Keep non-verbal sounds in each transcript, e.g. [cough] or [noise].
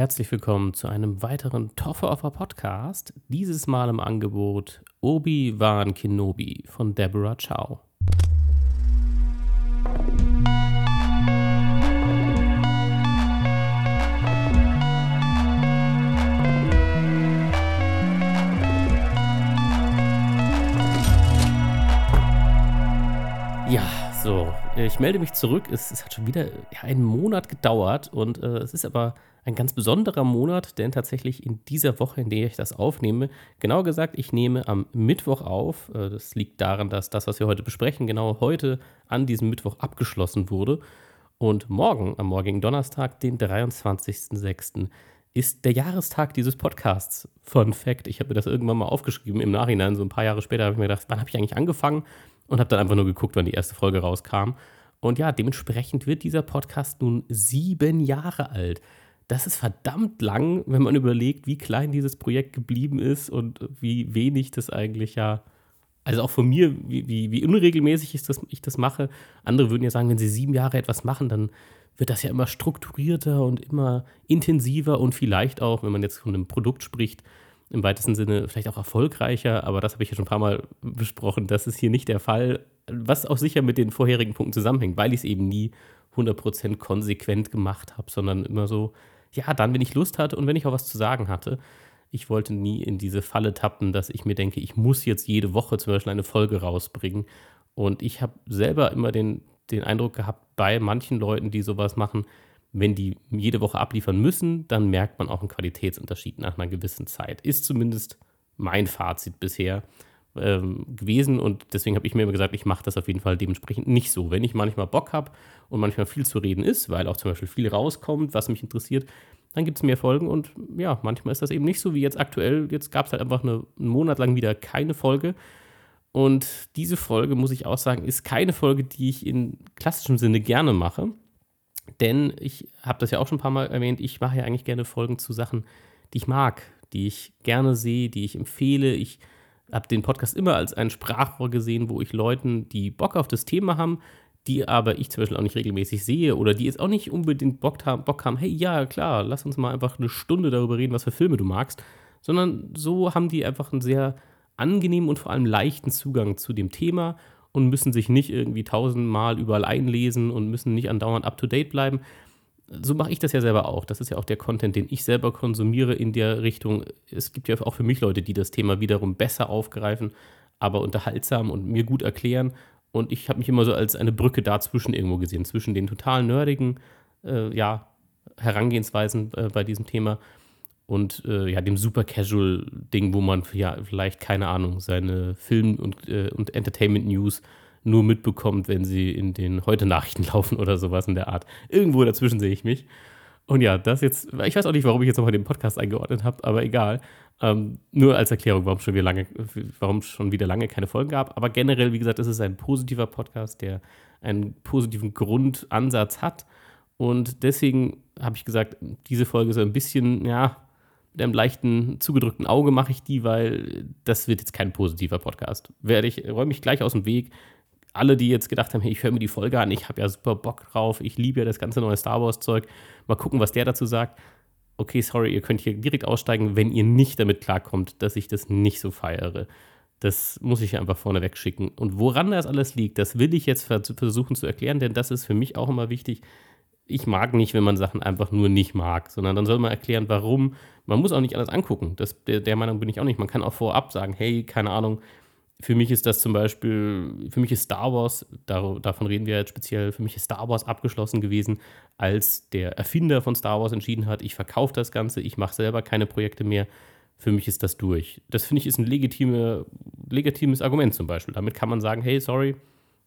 herzlich willkommen zu einem weiteren Toffer Offer Podcast. Dieses Mal im Angebot Obi-Wan Kenobi von Deborah Chow. Ja, so, ich melde mich zurück. Es, es hat schon wieder einen Monat gedauert und äh, es ist aber ein ganz besonderer Monat, denn tatsächlich in dieser Woche, in der ich das aufnehme, genau gesagt, ich nehme am Mittwoch auf. Äh, das liegt daran, dass das, was wir heute besprechen, genau heute an diesem Mittwoch abgeschlossen wurde. Und morgen, am morgigen Donnerstag, den 23.06., ist der Jahrestag dieses Podcasts. Fun Fact, ich habe mir das irgendwann mal aufgeschrieben im Nachhinein, so ein paar Jahre später habe ich mir gedacht, wann habe ich eigentlich angefangen? Und habe dann einfach nur geguckt, wann die erste Folge rauskam. Und ja, dementsprechend wird dieser Podcast nun sieben Jahre alt. Das ist verdammt lang, wenn man überlegt, wie klein dieses Projekt geblieben ist und wie wenig das eigentlich ja, also auch von mir, wie, wie, wie unregelmäßig ist das, ich das mache. Andere würden ja sagen, wenn sie sieben Jahre etwas machen, dann wird das ja immer strukturierter und immer intensiver und vielleicht auch, wenn man jetzt von einem Produkt spricht, im weitesten Sinne vielleicht auch erfolgreicher, aber das habe ich ja schon ein paar Mal besprochen. Das ist hier nicht der Fall, was auch sicher mit den vorherigen Punkten zusammenhängt, weil ich es eben nie 100% konsequent gemacht habe, sondern immer so, ja, dann, wenn ich Lust hatte und wenn ich auch was zu sagen hatte. Ich wollte nie in diese Falle tappen, dass ich mir denke, ich muss jetzt jede Woche zum Beispiel eine Folge rausbringen. Und ich habe selber immer den, den Eindruck gehabt, bei manchen Leuten, die sowas machen, wenn die jede Woche abliefern müssen, dann merkt man auch einen Qualitätsunterschied nach einer gewissen Zeit. Ist zumindest mein Fazit bisher ähm, gewesen und deswegen habe ich mir immer gesagt, ich mache das auf jeden Fall dementsprechend nicht so. Wenn ich manchmal Bock habe und manchmal viel zu reden ist, weil auch zum Beispiel viel rauskommt, was mich interessiert, dann gibt es mehr Folgen und ja, manchmal ist das eben nicht so wie jetzt aktuell. Jetzt gab es halt einfach eine, einen Monat lang wieder keine Folge. Und diese Folge, muss ich auch sagen, ist keine Folge, die ich in klassischem Sinne gerne mache. Denn ich habe das ja auch schon ein paar Mal erwähnt, ich mache ja eigentlich gerne Folgen zu Sachen, die ich mag, die ich gerne sehe, die ich empfehle. Ich habe den Podcast immer als ein Sprachrohr gesehen, wo ich Leuten, die Bock auf das Thema haben, die aber ich zum Beispiel auch nicht regelmäßig sehe oder die jetzt auch nicht unbedingt Bock haben, Bock haben, hey, ja, klar, lass uns mal einfach eine Stunde darüber reden, was für Filme du magst, sondern so haben die einfach einen sehr angenehmen und vor allem leichten Zugang zu dem Thema und müssen sich nicht irgendwie tausendmal überall einlesen und müssen nicht andauernd up-to-date bleiben. So mache ich das ja selber auch. Das ist ja auch der Content, den ich selber konsumiere in der Richtung. Es gibt ja auch für mich Leute, die das Thema wiederum besser aufgreifen, aber unterhaltsam und mir gut erklären. Und ich habe mich immer so als eine Brücke dazwischen irgendwo gesehen, zwischen den total nerdigen äh, ja, Herangehensweisen äh, bei diesem Thema und äh, ja, dem super casual Ding, wo man ja vielleicht, keine Ahnung, seine Film- und, äh, und Entertainment-News nur mitbekommt, wenn sie in den Heute-Nachrichten [laughs] laufen oder sowas in der Art. Irgendwo dazwischen sehe ich mich. Und ja, das jetzt, ich weiß auch nicht, warum ich jetzt nochmal den Podcast eingeordnet habe, aber egal. Ähm, nur als Erklärung, warum schon, wieder lange, warum schon wieder lange keine Folgen gab. Aber generell, wie gesagt, ist es ein positiver Podcast, der einen positiven Grundansatz hat. Und deswegen habe ich gesagt, diese Folge ist ein bisschen, ja, mit einem leichten zugedrückten Auge mache ich die, weil das wird jetzt kein positiver Podcast. Werde ich, räume ich gleich aus dem Weg. Alle, die jetzt gedacht haben, hey, ich höre mir die Folge an, ich habe ja super Bock drauf, ich liebe ja das ganze neue Star Wars-Zeug, mal gucken, was der dazu sagt. Okay, sorry, ihr könnt hier direkt aussteigen, wenn ihr nicht damit klarkommt, dass ich das nicht so feiere. Das muss ich einfach vorne wegschicken. Und woran das alles liegt, das will ich jetzt versuchen zu erklären, denn das ist für mich auch immer wichtig ich mag nicht, wenn man Sachen einfach nur nicht mag, sondern dann soll man erklären, warum. Man muss auch nicht alles angucken. Das, der, der Meinung bin ich auch nicht. Man kann auch vorab sagen, hey, keine Ahnung, für mich ist das zum Beispiel, für mich ist Star Wars, davon reden wir jetzt speziell, für mich ist Star Wars abgeschlossen gewesen, als der Erfinder von Star Wars entschieden hat, ich verkaufe das Ganze, ich mache selber keine Projekte mehr. Für mich ist das durch. Das finde ich ist ein legitime, legitimes Argument zum Beispiel. Damit kann man sagen, hey, sorry,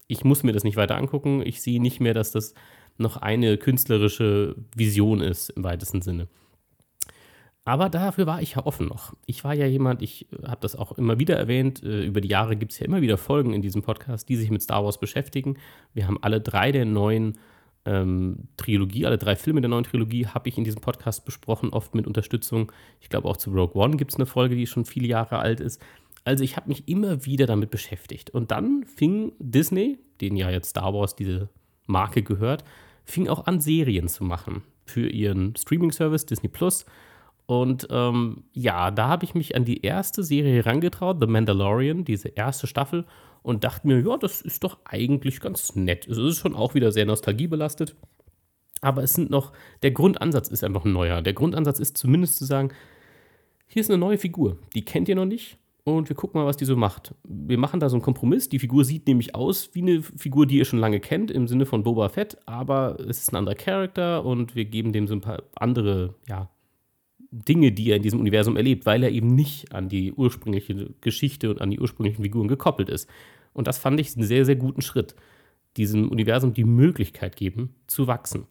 ich muss mir das nicht weiter angucken. Ich sehe nicht mehr, dass das noch eine künstlerische Vision ist im weitesten Sinne. Aber dafür war ich ja offen noch. Ich war ja jemand, ich habe das auch immer wieder erwähnt, äh, über die Jahre gibt es ja immer wieder Folgen in diesem Podcast, die sich mit Star Wars beschäftigen. Wir haben alle drei der neuen ähm, Trilogie, alle drei Filme der neuen Trilogie habe ich in diesem Podcast besprochen, oft mit Unterstützung. Ich glaube auch zu Rogue One gibt es eine Folge, die schon viele Jahre alt ist. Also ich habe mich immer wieder damit beschäftigt. Und dann fing Disney, den ja jetzt Star Wars diese Marke gehört, fing auch an, Serien zu machen für ihren Streaming-Service Disney Plus. Und ähm, ja, da habe ich mich an die erste Serie herangetraut, The Mandalorian, diese erste Staffel, und dachte mir, ja, das ist doch eigentlich ganz nett. Es ist schon auch wieder sehr nostalgiebelastet. Aber es sind noch, der Grundansatz ist einfach ein neuer. Der Grundansatz ist zumindest zu sagen, hier ist eine neue Figur, die kennt ihr noch nicht und wir gucken mal, was die so macht. Wir machen da so einen Kompromiss. Die Figur sieht nämlich aus wie eine Figur, die ihr schon lange kennt, im Sinne von Boba Fett, aber es ist ein anderer Charakter und wir geben dem so ein paar andere, ja, Dinge, die er in diesem Universum erlebt, weil er eben nicht an die ursprüngliche Geschichte und an die ursprünglichen Figuren gekoppelt ist. Und das fand ich einen sehr, sehr guten Schritt. Diesem Universum die Möglichkeit geben, zu wachsen.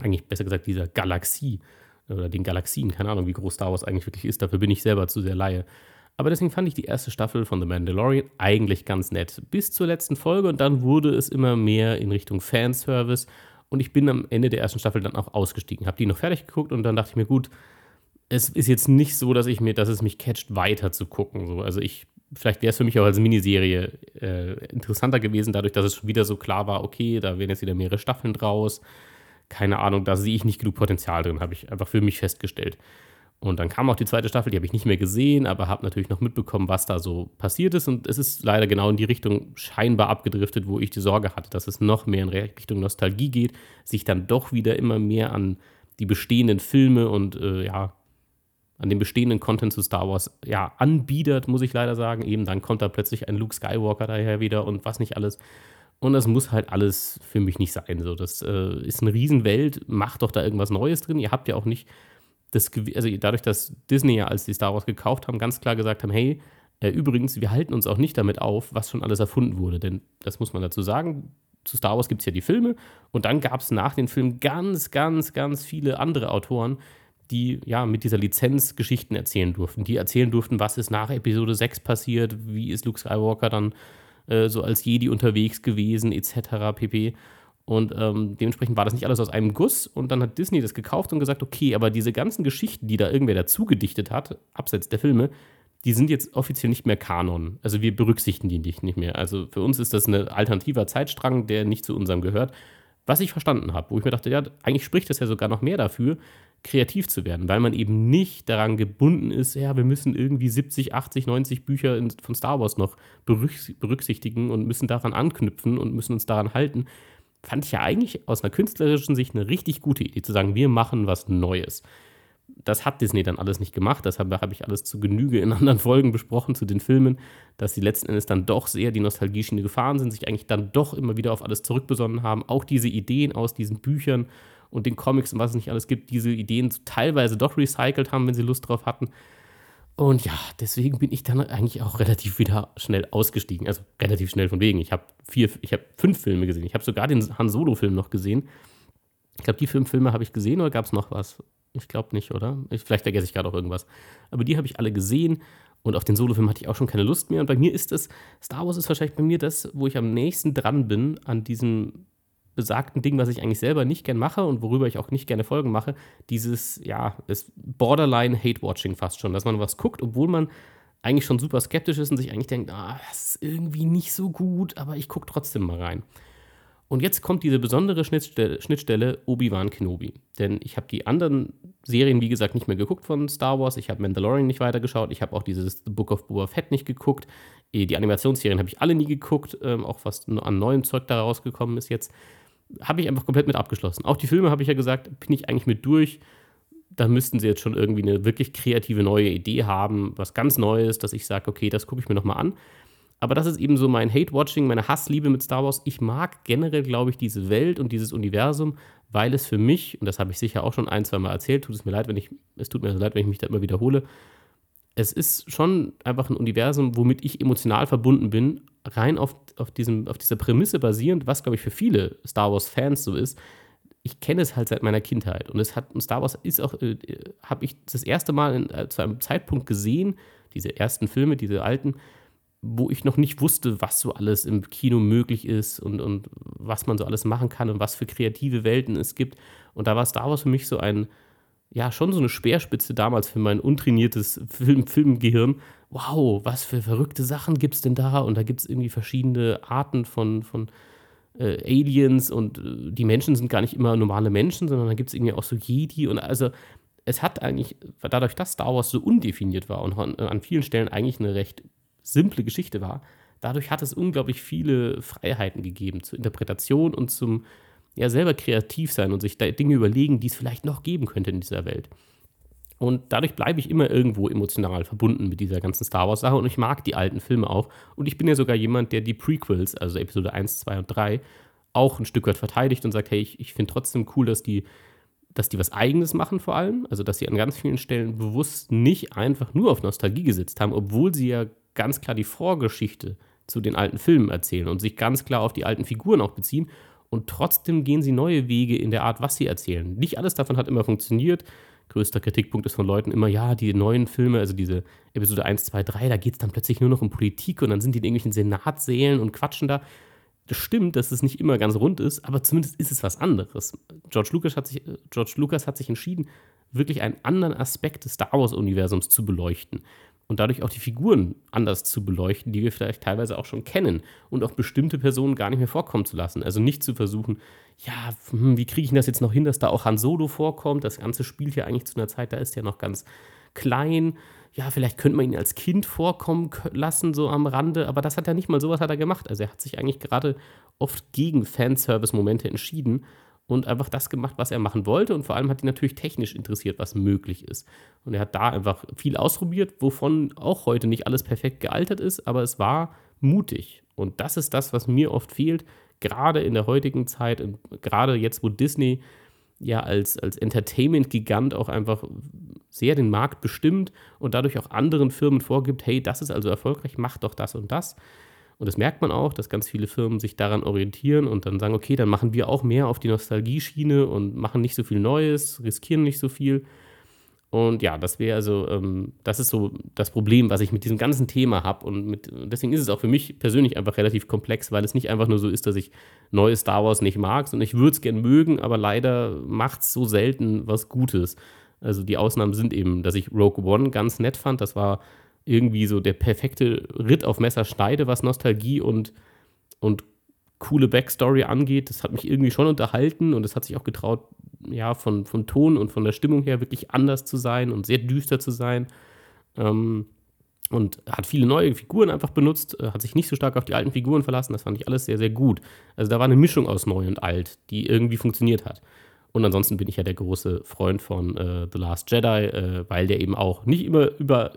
Eigentlich besser gesagt, dieser Galaxie oder den Galaxien. Keine Ahnung, wie groß Star Wars eigentlich wirklich ist. Dafür bin ich selber zu sehr Laie. Aber deswegen fand ich die erste Staffel von The Mandalorian eigentlich ganz nett. Bis zur letzten Folge und dann wurde es immer mehr in Richtung Fanservice. Und ich bin am Ende der ersten Staffel dann auch ausgestiegen. Habe die noch fertig geguckt und dann dachte ich mir, gut, es ist jetzt nicht so, dass ich mir, dass es mich catcht, weiter zu gucken. So. Also ich, vielleicht wäre es für mich auch als Miniserie äh, interessanter gewesen, dadurch, dass es schon wieder so klar war, okay, da werden jetzt wieder mehrere Staffeln draus. Keine Ahnung, da sehe ich nicht genug Potenzial drin, habe ich einfach für mich festgestellt. Und dann kam auch die zweite Staffel, die habe ich nicht mehr gesehen, aber habe natürlich noch mitbekommen, was da so passiert ist. Und es ist leider genau in die Richtung scheinbar abgedriftet, wo ich die Sorge hatte, dass es noch mehr in Richtung Nostalgie geht, sich dann doch wieder immer mehr an die bestehenden Filme und äh, ja, an den bestehenden Content zu Star Wars ja, anbietet, muss ich leider sagen. Eben dann kommt da plötzlich ein Luke Skywalker daher wieder und was nicht alles. Und das muss halt alles für mich nicht sein. So, das äh, ist eine Riesenwelt, macht doch da irgendwas Neues drin. Ihr habt ja auch nicht das, also dadurch, dass Disney ja, als die Star Wars gekauft haben, ganz klar gesagt haben, hey, äh, übrigens, wir halten uns auch nicht damit auf, was schon alles erfunden wurde. Denn das muss man dazu sagen, zu Star Wars gibt es ja die Filme und dann gab es nach den Filmen ganz, ganz, ganz viele andere Autoren, die ja mit dieser Lizenz Geschichten erzählen durften. Die erzählen durften, was ist nach Episode 6 passiert, wie ist Luke Skywalker dann äh, so als Jedi unterwegs gewesen, etc. pp. Und ähm, dementsprechend war das nicht alles aus einem Guss. Und dann hat Disney das gekauft und gesagt, okay, aber diese ganzen Geschichten, die da irgendwer dazu gedichtet hat, abseits der Filme, die sind jetzt offiziell nicht mehr Kanon. Also wir berücksichtigen die nicht mehr. Also für uns ist das ein alternativer Zeitstrang, der nicht zu unserem gehört. Was ich verstanden habe, wo ich mir dachte, ja, eigentlich spricht das ja sogar noch mehr dafür, kreativ zu werden, weil man eben nicht daran gebunden ist, ja, wir müssen irgendwie 70, 80, 90 Bücher von Star Wars noch berücksichtigen und müssen daran anknüpfen und müssen uns daran halten. Fand ich ja eigentlich aus einer künstlerischen Sicht eine richtig gute Idee, zu sagen, wir machen was Neues. Das hat Disney dann alles nicht gemacht, deshalb habe ich alles zu Genüge in [laughs] anderen Folgen besprochen zu den Filmen, dass sie letzten Endes dann doch sehr die Nostalgie-Schiene gefahren sind, sich eigentlich dann doch immer wieder auf alles zurückbesonnen haben, auch diese Ideen aus diesen Büchern und den Comics und was es nicht alles gibt, diese Ideen teilweise doch recycelt haben, wenn sie Lust drauf hatten. Und ja, deswegen bin ich dann eigentlich auch relativ wieder schnell ausgestiegen. Also relativ schnell von wegen. Ich habe vier, ich habe fünf Filme gesehen. Ich habe sogar den Han Solo-Film noch gesehen. Ich glaube, die fünf Filme habe ich gesehen oder gab es noch was? Ich glaube nicht, oder? Ich, vielleicht vergesse ich gerade auch irgendwas. Aber die habe ich alle gesehen und auf den Solo-Film hatte ich auch schon keine Lust mehr. Und bei mir ist es, Star Wars ist wahrscheinlich bei mir das, wo ich am nächsten dran bin an diesem besagten Ding, was ich eigentlich selber nicht gern mache und worüber ich auch nicht gerne Folgen mache, dieses, ja, ist Borderline Hate-Watching fast schon, dass man was guckt, obwohl man eigentlich schon super skeptisch ist und sich eigentlich denkt, ah, das ist irgendwie nicht so gut, aber ich gucke trotzdem mal rein. Und jetzt kommt diese besondere Schnittstelle, Schnittstelle Obi-Wan Kenobi. Denn ich habe die anderen Serien, wie gesagt, nicht mehr geguckt von Star Wars. Ich habe Mandalorian nicht weitergeschaut. Ich habe auch dieses The Book of Boba Fett nicht geguckt. Eh, die Animationsserien habe ich alle nie geguckt. Ähm, auch was an neuem Zeug da rausgekommen ist jetzt habe ich einfach komplett mit abgeschlossen. Auch die Filme habe ich ja gesagt, bin ich eigentlich mit durch. Da müssten sie jetzt schon irgendwie eine wirklich kreative neue Idee haben, was ganz Neues, dass ich sage, okay, das gucke ich mir nochmal an. Aber das ist eben so mein Hate-Watching, meine Hassliebe mit Star Wars. Ich mag generell, glaube ich, diese Welt und dieses Universum, weil es für mich, und das habe ich sicher auch schon ein, zwei Mal erzählt, tut es mir leid, wenn ich, es tut mir leid, wenn ich mich da immer wiederhole, es ist schon einfach ein Universum, womit ich emotional verbunden bin, rein auf, auf, diesem, auf dieser Prämisse basierend, was, glaube ich, für viele Star Wars-Fans so ist. Ich kenne es halt seit meiner Kindheit und es hat Star Wars ist auch, äh, habe ich das erste Mal in, äh, zu einem Zeitpunkt gesehen, diese ersten Filme, diese alten, wo ich noch nicht wusste, was so alles im Kino möglich ist und, und was man so alles machen kann und was für kreative Welten es gibt. Und da war Star Wars für mich so ein, ja, schon so eine Speerspitze damals für mein untrainiertes Film Filmgehirn. Wow, was für verrückte Sachen gibt es denn da? Und da gibt es irgendwie verschiedene Arten von, von äh, Aliens und äh, die Menschen sind gar nicht immer normale Menschen, sondern dann gibt es irgendwie auch so Jedi und also es hat eigentlich, dadurch, dass Star Wars so undefiniert war und an, an vielen Stellen eigentlich eine recht simple Geschichte war, dadurch hat es unglaublich viele Freiheiten gegeben zur Interpretation und zum ja selber kreativ sein und sich da Dinge überlegen, die es vielleicht noch geben könnte in dieser Welt. Und dadurch bleibe ich immer irgendwo emotional verbunden mit dieser ganzen Star Wars-Sache und ich mag die alten Filme auch. Und ich bin ja sogar jemand, der die Prequels, also Episode 1, 2 und 3, auch ein Stück weit verteidigt und sagt, hey, ich, ich finde trotzdem cool, dass die, dass die was Eigenes machen vor allem. Also, dass sie an ganz vielen Stellen bewusst nicht einfach nur auf Nostalgie gesetzt haben, obwohl sie ja ganz klar die Vorgeschichte zu den alten Filmen erzählen und sich ganz klar auf die alten Figuren auch beziehen. Und trotzdem gehen sie neue Wege in der Art, was sie erzählen. Nicht alles davon hat immer funktioniert größter Kritikpunkt ist von Leuten immer, ja, die neuen Filme, also diese Episode 1, 2, 3, da geht es dann plötzlich nur noch um Politik und dann sind die in irgendwelchen Senatssälen und quatschen da. Das stimmt, dass es nicht immer ganz rund ist, aber zumindest ist es was anderes. George Lucas hat sich, George Lucas hat sich entschieden, wirklich einen anderen Aspekt des Star Wars-Universums zu beleuchten und dadurch auch die Figuren anders zu beleuchten, die wir vielleicht teilweise auch schon kennen und auch bestimmte Personen gar nicht mehr vorkommen zu lassen. Also nicht zu versuchen, ja, hm, wie kriege ich das jetzt noch hin, dass da auch Han Solo vorkommt? Das Ganze spielt ja eigentlich zu einer Zeit, da ist er noch ganz klein. Ja, vielleicht könnte man ihn als Kind vorkommen lassen, so am Rande, aber das hat er nicht mal, sowas hat er gemacht. Also er hat sich eigentlich gerade oft gegen Fanservice-Momente entschieden und einfach das gemacht, was er machen wollte. Und vor allem hat ihn natürlich technisch interessiert, was möglich ist. Und er hat da einfach viel ausprobiert, wovon auch heute nicht alles perfekt gealtert ist, aber es war mutig. Und das ist das, was mir oft fehlt, gerade in der heutigen Zeit und gerade jetzt, wo Disney ja als, als Entertainment-Gigant auch einfach sehr den Markt bestimmt und dadurch auch anderen Firmen vorgibt, hey, das ist also erfolgreich, mach doch das und das. Und das merkt man auch, dass ganz viele Firmen sich daran orientieren und dann sagen, okay, dann machen wir auch mehr auf die Nostalgie-Schiene und machen nicht so viel Neues, riskieren nicht so viel. Und ja, das wäre also, ähm, das ist so das Problem, was ich mit diesem ganzen Thema habe. Und mit, deswegen ist es auch für mich persönlich einfach relativ komplex, weil es nicht einfach nur so ist, dass ich neue Star Wars nicht mag, sondern ich würde es gern mögen, aber leider macht es so selten was Gutes. Also die Ausnahmen sind eben, dass ich Rogue One ganz nett fand. Das war irgendwie so der perfekte Ritt auf Messerschneide, was Nostalgie und, und coole Backstory angeht. Das hat mich irgendwie schon unterhalten und es hat sich auch getraut, ja, von, von Ton und von der Stimmung her wirklich anders zu sein und sehr düster zu sein. Ähm, und hat viele neue Figuren einfach benutzt, äh, hat sich nicht so stark auf die alten Figuren verlassen. Das fand ich alles sehr, sehr gut. Also da war eine Mischung aus neu und alt, die irgendwie funktioniert hat. Und ansonsten bin ich ja der große Freund von äh, The Last Jedi, äh, weil der eben auch nicht immer über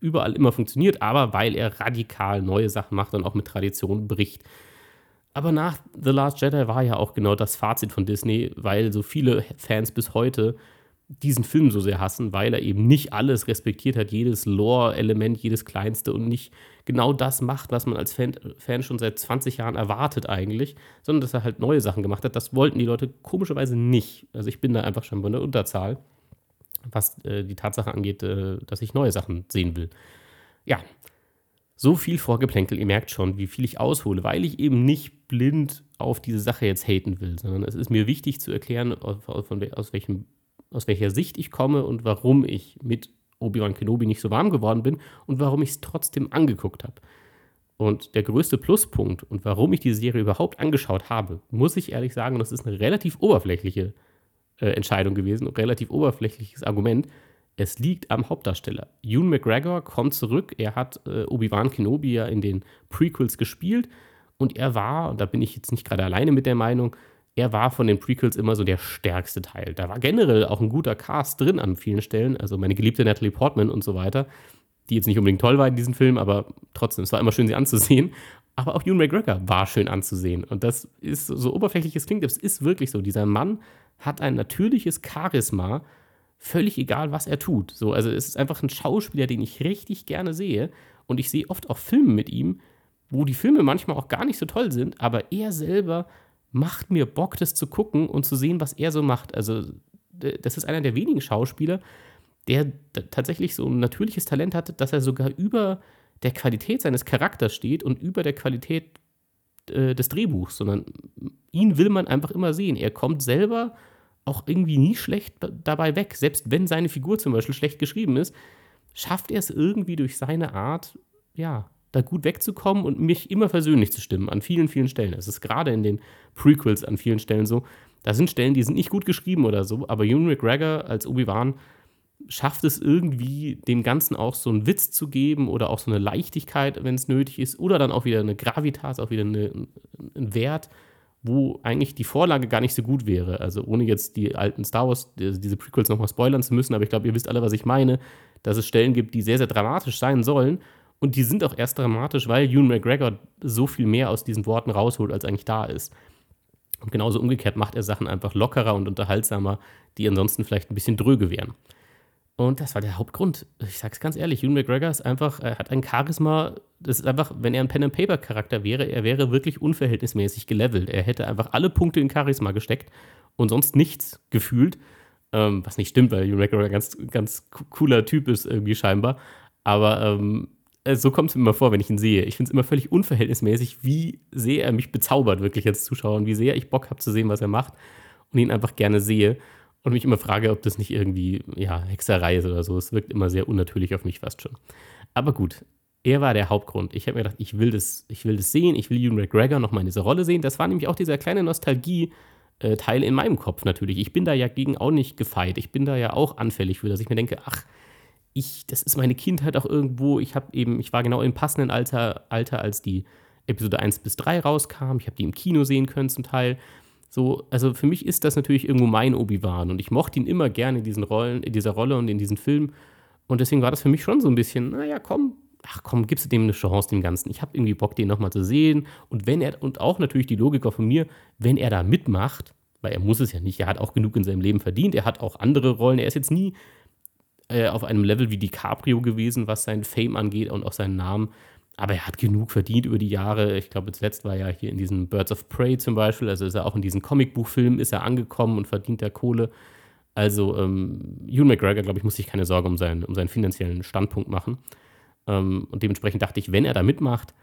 überall immer funktioniert, aber weil er radikal neue Sachen macht und auch mit Tradition bricht. Aber nach The Last Jedi war ja auch genau das Fazit von Disney, weil so viele Fans bis heute diesen Film so sehr hassen, weil er eben nicht alles respektiert hat, jedes Lore-Element, jedes kleinste und nicht genau das macht, was man als Fan, Fan, schon seit 20 Jahren erwartet eigentlich, sondern dass er halt neue Sachen gemacht hat. Das wollten die Leute komischerweise nicht. Also ich bin da einfach schon bei der Unterzahl was äh, die Tatsache angeht, äh, dass ich neue Sachen sehen will. Ja, so viel Vorgeplänkel, ihr merkt schon, wie viel ich aushole, weil ich eben nicht blind auf diese Sache jetzt haten will, sondern es ist mir wichtig zu erklären, von, aus, welchem, aus welcher Sicht ich komme und warum ich mit Obi-Wan Kenobi nicht so warm geworden bin und warum ich es trotzdem angeguckt habe. Und der größte Pluspunkt und warum ich die Serie überhaupt angeschaut habe, muss ich ehrlich sagen, das ist eine relativ oberflächliche äh, Entscheidung gewesen, relativ oberflächliches Argument. Es liegt am Hauptdarsteller. Ewan McGregor kommt zurück. Er hat äh, Obi-Wan Kenobi ja in den Prequels gespielt und er war, und da bin ich jetzt nicht gerade alleine mit der Meinung, er war von den Prequels immer so der stärkste Teil. Da war generell auch ein guter Cast drin an vielen Stellen. Also meine geliebte Natalie Portman und so weiter, die jetzt nicht unbedingt toll war in diesem Film, aber trotzdem, es war immer schön, sie anzusehen. Aber auch Ewan McGregor war schön anzusehen. Und das ist so oberflächlich, es klingt, es ist wirklich so. Dieser Mann hat ein natürliches Charisma, völlig egal, was er tut. So, also es ist einfach ein Schauspieler, den ich richtig gerne sehe. Und ich sehe oft auch Filme mit ihm, wo die Filme manchmal auch gar nicht so toll sind, aber er selber macht mir Bock, das zu gucken und zu sehen, was er so macht. Also, das ist einer der wenigen Schauspieler, der tatsächlich so ein natürliches Talent hat, dass er sogar über der Qualität seines Charakters steht und über der Qualität äh, des Drehbuchs, sondern ihn will man einfach immer sehen. Er kommt selber auch irgendwie nie schlecht dabei weg. Selbst wenn seine Figur zum Beispiel schlecht geschrieben ist, schafft er es irgendwie durch seine Art, ja, da gut wegzukommen und mich immer persönlich zu stimmen an vielen, vielen Stellen. Es ist gerade in den Prequels an vielen Stellen so. Da sind Stellen, die sind nicht gut geschrieben oder so, aber Ewan McGregor als Obi-Wan schafft es irgendwie, dem Ganzen auch so einen Witz zu geben oder auch so eine Leichtigkeit, wenn es nötig ist, oder dann auch wieder eine Gravitas, auch wieder eine, einen Wert, wo eigentlich die Vorlage gar nicht so gut wäre. Also ohne jetzt die alten Star Wars, diese Prequels nochmal spoilern zu müssen, aber ich glaube, ihr wisst alle, was ich meine, dass es Stellen gibt, die sehr, sehr dramatisch sein sollen. Und die sind auch erst dramatisch, weil Ewan McGregor so viel mehr aus diesen Worten rausholt, als eigentlich da ist. Und genauso umgekehrt macht er Sachen einfach lockerer und unterhaltsamer, die ansonsten vielleicht ein bisschen dröge wären. Und das war der Hauptgrund. Ich sag's ganz ehrlich, Ewan McGregor ist einfach, er hat ein Charisma, das ist einfach, wenn er ein Pen-and-Paper-Charakter wäre, er wäre wirklich unverhältnismäßig gelevelt. Er hätte einfach alle Punkte in Charisma gesteckt und sonst nichts gefühlt. Ähm, was nicht stimmt, weil Ewan McGregor ein ganz, ganz cooler Typ ist, irgendwie scheinbar. Aber ähm, äh, so kommt es mir immer vor, wenn ich ihn sehe. Ich finde es immer völlig unverhältnismäßig, wie sehr er mich bezaubert, wirklich als Zuschauer, und wie sehr ich Bock habe zu sehen, was er macht und ihn einfach gerne sehe und mich immer frage, ob das nicht irgendwie, ja, Hexerei ist oder so. Es wirkt immer sehr unnatürlich auf mich fast schon. Aber gut, er war der Hauptgrund. Ich habe mir gedacht, ich will, das, ich will das sehen, ich will Ewan McGregor nochmal in dieser Rolle sehen. Das war nämlich auch dieser kleine Nostalgie-Teil in meinem Kopf natürlich. Ich bin da ja gegen auch nicht gefeit. Ich bin da ja auch anfällig für, dass ich mir denke, ach, ich, das ist meine Kindheit auch irgendwo. Ich habe eben, ich war genau im passenden Alter, Alter, als die Episode 1 bis 3 rauskam. Ich habe die im Kino sehen können zum Teil. So, also für mich ist das natürlich irgendwo mein Obi-Wan und ich mochte ihn immer gerne in diesen Rollen, in dieser Rolle und in diesen Filmen. Und deswegen war das für mich schon so ein bisschen, naja, komm, ach komm, gibst du dem eine Chance, dem Ganzen. Ich habe irgendwie Bock, den nochmal zu sehen. Und wenn er, und auch natürlich die Logik von mir, wenn er da mitmacht, weil er muss es ja nicht, er hat auch genug in seinem Leben verdient, er hat auch andere Rollen, er ist jetzt nie äh, auf einem Level wie DiCaprio gewesen, was sein Fame angeht und auch seinen Namen. Aber er hat genug verdient über die Jahre. Ich glaube, zuletzt war er ja hier in diesen Birds of Prey zum Beispiel. Also ist er auch in diesen Comicbuchfilmen ist er angekommen und verdient der Kohle. Also ähm, McGregor, glaube ich, muss sich keine Sorge um seinen, um seinen finanziellen Standpunkt machen. Ähm, und dementsprechend dachte ich, wenn er da mitmacht,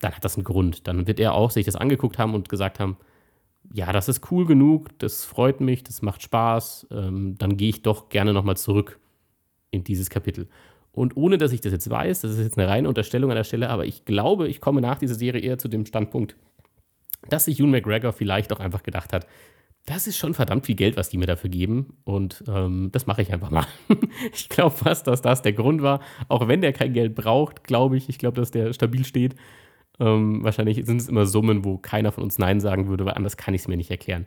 dann hat das einen Grund. Dann wird er auch sich das angeguckt haben und gesagt haben, ja, das ist cool genug, das freut mich, das macht Spaß, ähm, dann gehe ich doch gerne nochmal zurück in dieses Kapitel. Und ohne dass ich das jetzt weiß, das ist jetzt eine reine Unterstellung an der Stelle, aber ich glaube, ich komme nach dieser Serie eher zu dem Standpunkt, dass sich Ewan McGregor vielleicht auch einfach gedacht hat, das ist schon verdammt viel Geld, was die mir dafür geben. Und ähm, das mache ich einfach mal. [laughs] ich glaube fast, dass das der Grund war. Auch wenn der kein Geld braucht, glaube ich. Ich glaube, dass der stabil steht. Ähm, wahrscheinlich sind es immer Summen, wo keiner von uns Nein sagen würde, weil anders kann ich es mir nicht erklären.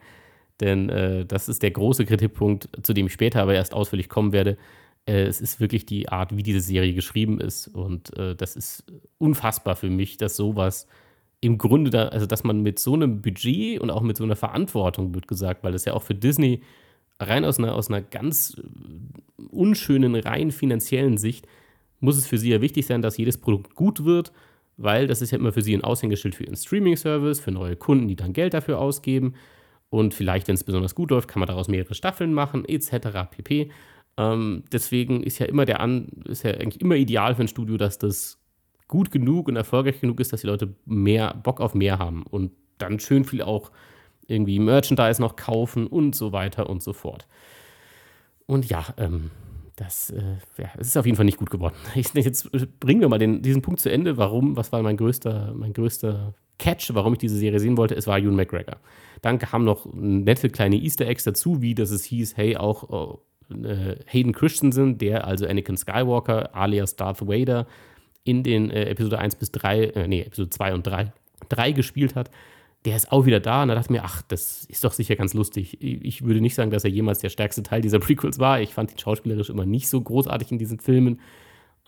Denn äh, das ist der große Kritikpunkt, zu dem ich später aber erst ausführlich kommen werde. Äh, es ist wirklich die Art, wie diese Serie geschrieben ist. Und äh, das ist unfassbar für mich, dass sowas im Grunde da, also dass man mit so einem Budget und auch mit so einer Verantwortung, wird gesagt, weil das ja auch für Disney rein aus einer, aus einer ganz äh, unschönen, rein finanziellen Sicht, muss es für sie ja wichtig sein, dass jedes Produkt gut wird, weil das ist ja immer für sie ein Aushängeschild für ihren Streaming-Service, für neue Kunden, die dann Geld dafür ausgeben. Und vielleicht, wenn es besonders gut läuft, kann man daraus mehrere Staffeln machen, etc. pp. Ähm, deswegen ist ja immer der An, ist ja eigentlich immer ideal für ein Studio, dass das gut genug und erfolgreich genug ist, dass die Leute mehr Bock auf mehr haben und dann schön viel auch irgendwie Merchandise noch kaufen und so weiter und so fort. Und ja, ähm, das, äh, ja, es ist auf jeden Fall nicht gut geworden. [laughs] Ich, jetzt bringen wir mal den, diesen Punkt zu Ende. Warum? Was war mein größter, mein größter Catch, warum ich diese Serie sehen wollte? Es war Ewan McGregor. Dann kamen noch nette kleine Easter Eggs dazu, wie dass es hieß, hey, auch oh, äh, Hayden Christensen, der also Anakin Skywalker alias Darth Vader in den äh, Episode 1 bis 3, äh, nee, Episode 2 und 3, 3 gespielt hat, der ist auch wieder da. Und da dachte ich mir, ach, das ist doch sicher ganz lustig. Ich würde nicht sagen, dass er jemals der stärkste Teil dieser [laughs] Prequels war. Ich fand ihn schauspielerisch immer nicht so großartig in diesen Filmen.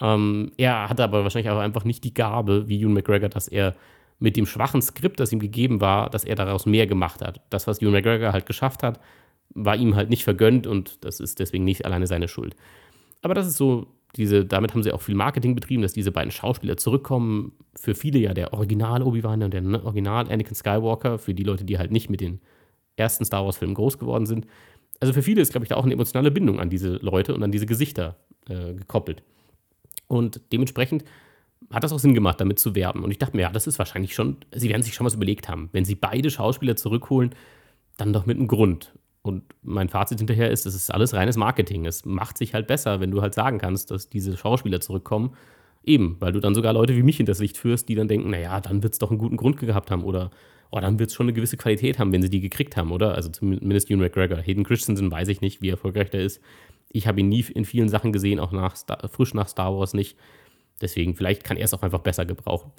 Ähm, er hatte aber wahrscheinlich auch einfach nicht die Gabe, wie Ewan McGregor, dass er mit dem schwachen Skript, das ihm gegeben war, dass er daraus mehr gemacht hat. Das, was Ewan McGregor halt geschafft hat, war ihm halt nicht vergönnt und das ist deswegen nicht alleine seine Schuld. Aber das ist so, diese, damit haben sie auch viel Marketing betrieben, dass diese beiden Schauspieler zurückkommen. Für viele ja der Original Obi-Wan und der Original Anakin Skywalker, für die Leute, die halt nicht mit den ersten Star Wars-Filmen groß geworden sind. Also für viele ist, glaube ich, da auch eine emotionale Bindung an diese Leute und an diese Gesichter äh, gekoppelt. Und dementsprechend hat das auch Sinn gemacht, damit zu werben. Und ich dachte mir, ja, das ist wahrscheinlich schon, sie werden sich schon was überlegt haben. Wenn sie beide Schauspieler zurückholen, dann doch mit einem Grund. Und mein Fazit hinterher ist, es ist alles reines Marketing. Es macht sich halt besser, wenn du halt sagen kannst, dass diese Schauspieler zurückkommen. Eben, weil du dann sogar Leute wie mich in das Licht führst, die dann denken, naja, dann wird es doch einen guten Grund gehabt haben oder oh, dann wird es schon eine gewisse Qualität haben, wenn sie die gekriegt haben, oder? Also zumindest Ewan McGregor. Hayden Christensen weiß ich nicht, wie erfolgreich der ist. Ich habe ihn nie in vielen Sachen gesehen, auch nach Star, frisch nach Star Wars nicht. Deswegen, vielleicht kann er es auch einfach besser gebrauchen.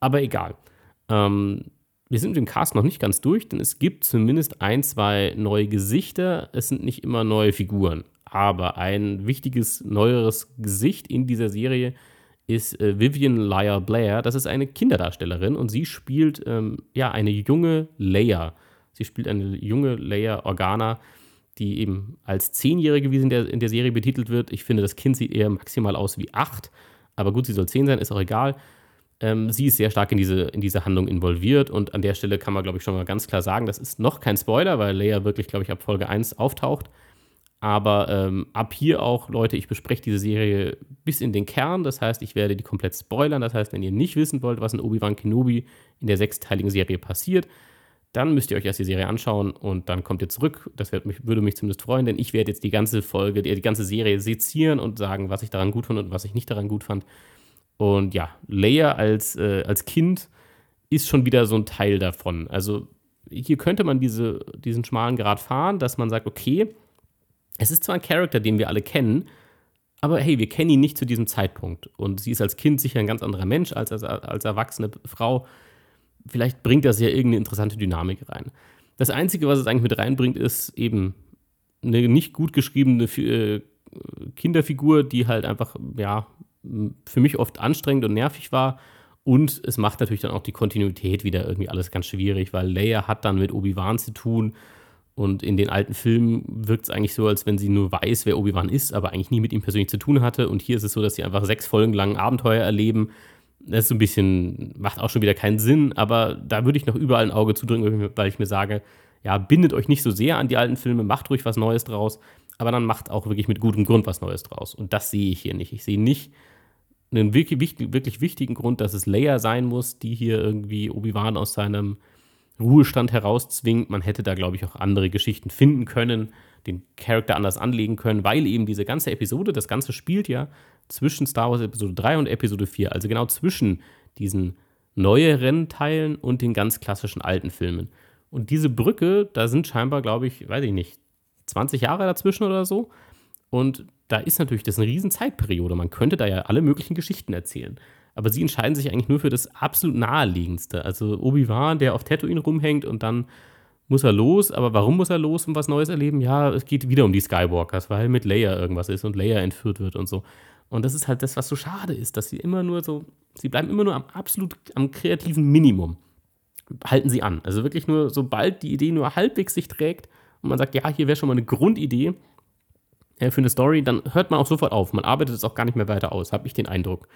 Aber egal. Ähm, wir sind mit dem Cast noch nicht ganz durch, denn es gibt zumindest ein, zwei neue Gesichter. Es sind nicht immer neue Figuren. Aber ein wichtiges, neueres Gesicht in dieser Serie ist äh, Vivian Lyre Blair. Das ist eine Kinderdarstellerin und sie spielt ähm, ja eine junge Leia. Sie spielt eine junge Leia Organa, die eben als Zehnjährige, wie sie in der, in der Serie betitelt wird. Ich finde, das Kind sieht eher maximal aus wie acht. Aber gut, sie soll zehn sein, ist auch egal. Ähm, sie ist sehr stark in diese, in diese Handlung involviert und an der Stelle kann man, glaube ich, schon mal ganz klar sagen, das ist noch kein Spoiler, weil Leia wirklich, glaube ich, ab Folge 1 auftaucht. Aber ähm, ab hier auch, Leute, ich bespreche diese Serie bis in den Kern. Das heißt, ich werde die komplett spoilern. Das heißt, wenn ihr nicht wissen wollt, was in Obi-Wan Kenobi in der sechsteiligen Serie passiert, dann müsst ihr euch erst die Serie anschauen und dann kommt ihr zurück. Das mich, würde mich zumindest freuen, denn ich werde jetzt die ganze Folge, die, die ganze Serie sezieren und sagen, was ich daran gut fand und was ich nicht daran gut fand. Und ja, Leia als, äh, als Kind ist schon wieder so ein Teil davon. Also hier könnte man diese, diesen schmalen Grad fahren, dass man sagt, okay, es ist zwar ein Charakter, den wir alle kennen, aber hey, wir kennen ihn nicht zu diesem Zeitpunkt. Und sie ist als Kind sicher ein ganz anderer Mensch als als, als erwachsene Frau. Vielleicht bringt das ja irgendeine interessante Dynamik rein. Das Einzige, was es eigentlich mit reinbringt, ist eben eine nicht gut geschriebene äh, Kinderfigur, die halt einfach, ja, für mich oft anstrengend und nervig war. Und es macht natürlich dann auch die Kontinuität wieder irgendwie alles ganz schwierig, weil Leia hat dann mit Obi-Wan zu tun und in den alten Filmen wirkt es eigentlich so, als wenn sie nur weiß, wer Obi-Wan ist, aber eigentlich nie mit ihm persönlich zu tun hatte. Und hier ist es so, dass sie einfach sechs Folgen lang Abenteuer erleben. Das ist so ein bisschen, macht auch schon wieder keinen Sinn, aber da würde ich noch überall ein Auge zudrücken, weil ich mir sage, ja, bindet euch nicht so sehr an die alten Filme, macht ruhig was Neues draus, aber dann macht auch wirklich mit gutem Grund was Neues draus. Und das sehe ich hier nicht. Ich sehe nicht einen wirklich, wirklich wichtigen Grund, dass es Leia sein muss, die hier irgendwie Obi-Wan aus seinem Ruhestand herauszwingt. Man hätte da, glaube ich, auch andere Geschichten finden können, den Charakter anders anlegen können, weil eben diese ganze Episode, das Ganze spielt ja zwischen Star Wars Episode 3 und Episode 4, also genau zwischen diesen neueren Teilen und den ganz klassischen alten Filmen. Und diese Brücke, da sind scheinbar, glaube ich, weiß ich nicht, 20 Jahre dazwischen oder so. Und da ist natürlich das eine riesen Zeitperiode. Man könnte da ja alle möglichen Geschichten erzählen aber sie entscheiden sich eigentlich nur für das absolut naheliegendste. Also Obi-Wan, der auf Tatooine rumhängt und dann muss er los, aber warum muss er los und was Neues erleben? Ja, es geht wieder um die Skywalkers, weil mit Leia irgendwas ist und Leia entführt wird und so. Und das ist halt das, was so schade ist, dass sie immer nur so, sie bleiben immer nur am absolut, am kreativen Minimum. Halten sie an. Also wirklich nur, sobald die Idee nur halbwegs sich trägt und man sagt, ja, hier wäre schon mal eine Grundidee für eine Story, dann hört man auch sofort auf. Man arbeitet es auch gar nicht mehr weiter aus, habe ich den Eindruck.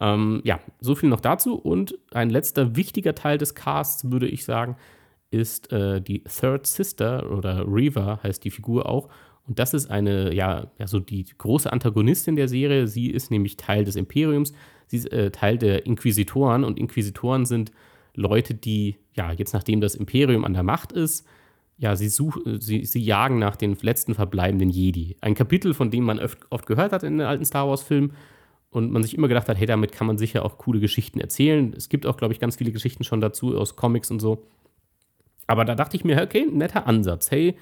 Ähm, ja, so viel noch dazu. Und ein letzter wichtiger Teil des Casts, würde ich sagen, ist äh, die Third Sister oder Reva heißt die Figur auch. Und das ist eine, ja, ja, so die große Antagonistin der Serie. Sie ist nämlich Teil des Imperiums. Sie ist äh, Teil der Inquisitoren. Und Inquisitoren sind Leute, die, ja, jetzt nachdem das Imperium an der Macht ist, ja, sie, such, sie, sie jagen nach den letzten verbleibenden Jedi. Ein Kapitel, von dem man oft, oft gehört hat in den alten Star Wars-Filmen und man sich immer gedacht hat, hey, damit kann man sicher auch coole Geschichten erzählen. Es gibt auch, glaube ich, ganz viele Geschichten schon dazu aus Comics und so. Aber da dachte ich mir, okay, netter Ansatz. Hey,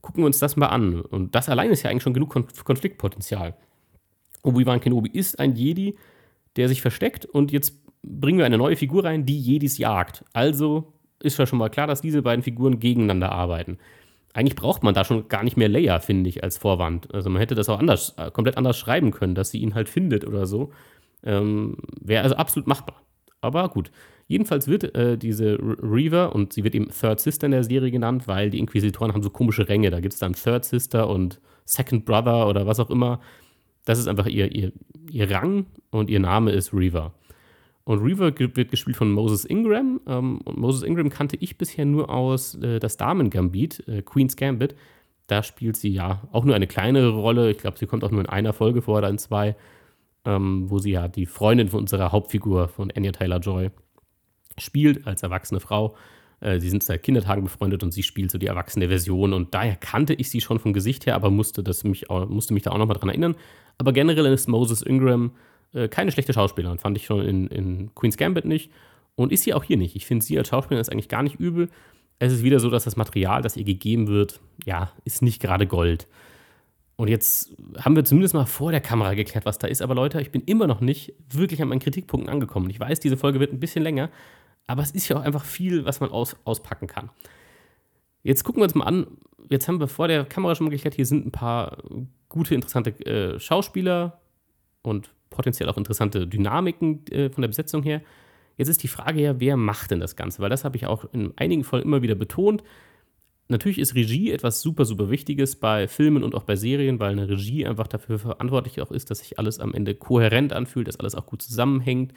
gucken wir uns das mal an. Und das allein ist ja eigentlich schon genug Konfliktpotenzial. Obi-Wan Kenobi ist ein Jedi, der sich versteckt und jetzt bringen wir eine neue Figur rein, die Jedis jagt. Also ist ja schon mal klar, dass diese beiden Figuren gegeneinander arbeiten eigentlich braucht man da schon gar nicht mehr Leia, finde ich, als Vorwand. Also man hätte das auch anders, äh, komplett anders schreiben können, dass sie ihn halt findet oder so. Ähm, Wäre also absolut machbar. Aber gut. Jedenfalls wird äh, diese Reaver, und sie wird eben Third Sister in der Serie genannt, weil die Inquisitoren haben so komische Ränge. Da gibt es dann Third Sister und Second Brother oder was auch immer. Das ist einfach ihr, ihr, ihr Rang und ihr Name ist Reaver. Und Reaver wird gespielt von Moses Ingram. Ähm, und Moses Ingram kannte ich bisher nur aus äh, das Damen-Gambit, äh, Queen's Gambit. Da spielt sie ja auch nur eine kleinere Rolle. Ich glaube, sie kommt auch nur in einer Folge vor oder in zwei, ähm, wo sie ja die Freundin von unserer Hauptfigur von Anya Taylor-Joy spielt als erwachsene Frau. Äh, sie sind seit Kindertagen befreundet und sie spielt so die erwachsene Version. Und daher kannte ich sie schon vom Gesicht her, aber musste, das mich, auch, musste mich da auch nochmal dran erinnern. Aber generell ist Moses Ingram Äh, keine schlechte Schauspielerin, fand ich schon in, in Queen's Gambit nicht. Und ist sie auch hier nicht. Ich finde sie als Schauspielerin ist eigentlich gar nicht übel. Es ist wieder so, dass das Material, das ihr gegeben wird, ja, ist nicht gerade Gold. Und jetzt haben wir zumindest mal vor der Kamera geklärt, was da ist. Aber Leute, ich bin immer noch nicht wirklich an meinen Kritikpunkten angekommen. Ich weiß, diese Folge wird ein bisschen länger, aber es ist ja auch einfach viel, was man aus, auspacken kann. Jetzt gucken wir uns mal an. Jetzt haben wir vor der Kamera schon mal geklärt, hier sind ein paar gute, interessante äh, Schauspieler und potenziell auch interessante Dynamiken äh, von der Besetzung her. Jetzt ist die Frage ja, wer macht denn das Ganze? Weil das habe ich auch in einigen Folgen immer wieder betont. Natürlich ist Regie etwas super, super Wichtiges bei Filmen und auch bei Serien, weil eine Regie einfach dafür verantwortlich auch ist, dass sich alles am Ende kohärent anfühlt, dass alles auch gut zusammenhängt.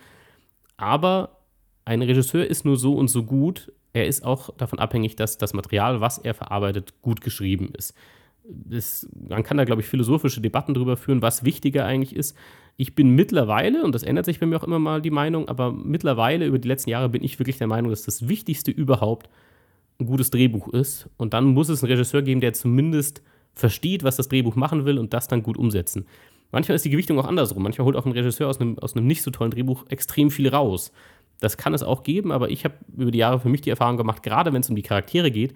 Aber ein Regisseur ist nur so und so gut. Er ist auch davon abhängig, dass das Material, was er verarbeitet, gut geschrieben ist. Das, man kann da, glaube ich, philosophische Debatten darüber führen, was wichtiger eigentlich ist. Ich bin mittlerweile, und das ändert sich bei mir auch immer mal die Meinung, aber mittlerweile über die letzten Jahre bin ich wirklich der Meinung, dass das Wichtigste überhaupt ein gutes Drehbuch ist. Und dann muss es einen Regisseur geben, der zumindest versteht, was das Drehbuch machen will und das dann gut umsetzen. Manchmal ist die Gewichtung auch andersrum. Manchmal holt auch ein Regisseur aus einem, aus einem nicht so tollen Drehbuch extrem viel raus. Das kann es auch geben, aber ich habe über die Jahre für mich die Erfahrung gemacht, gerade wenn es um die Charaktere geht,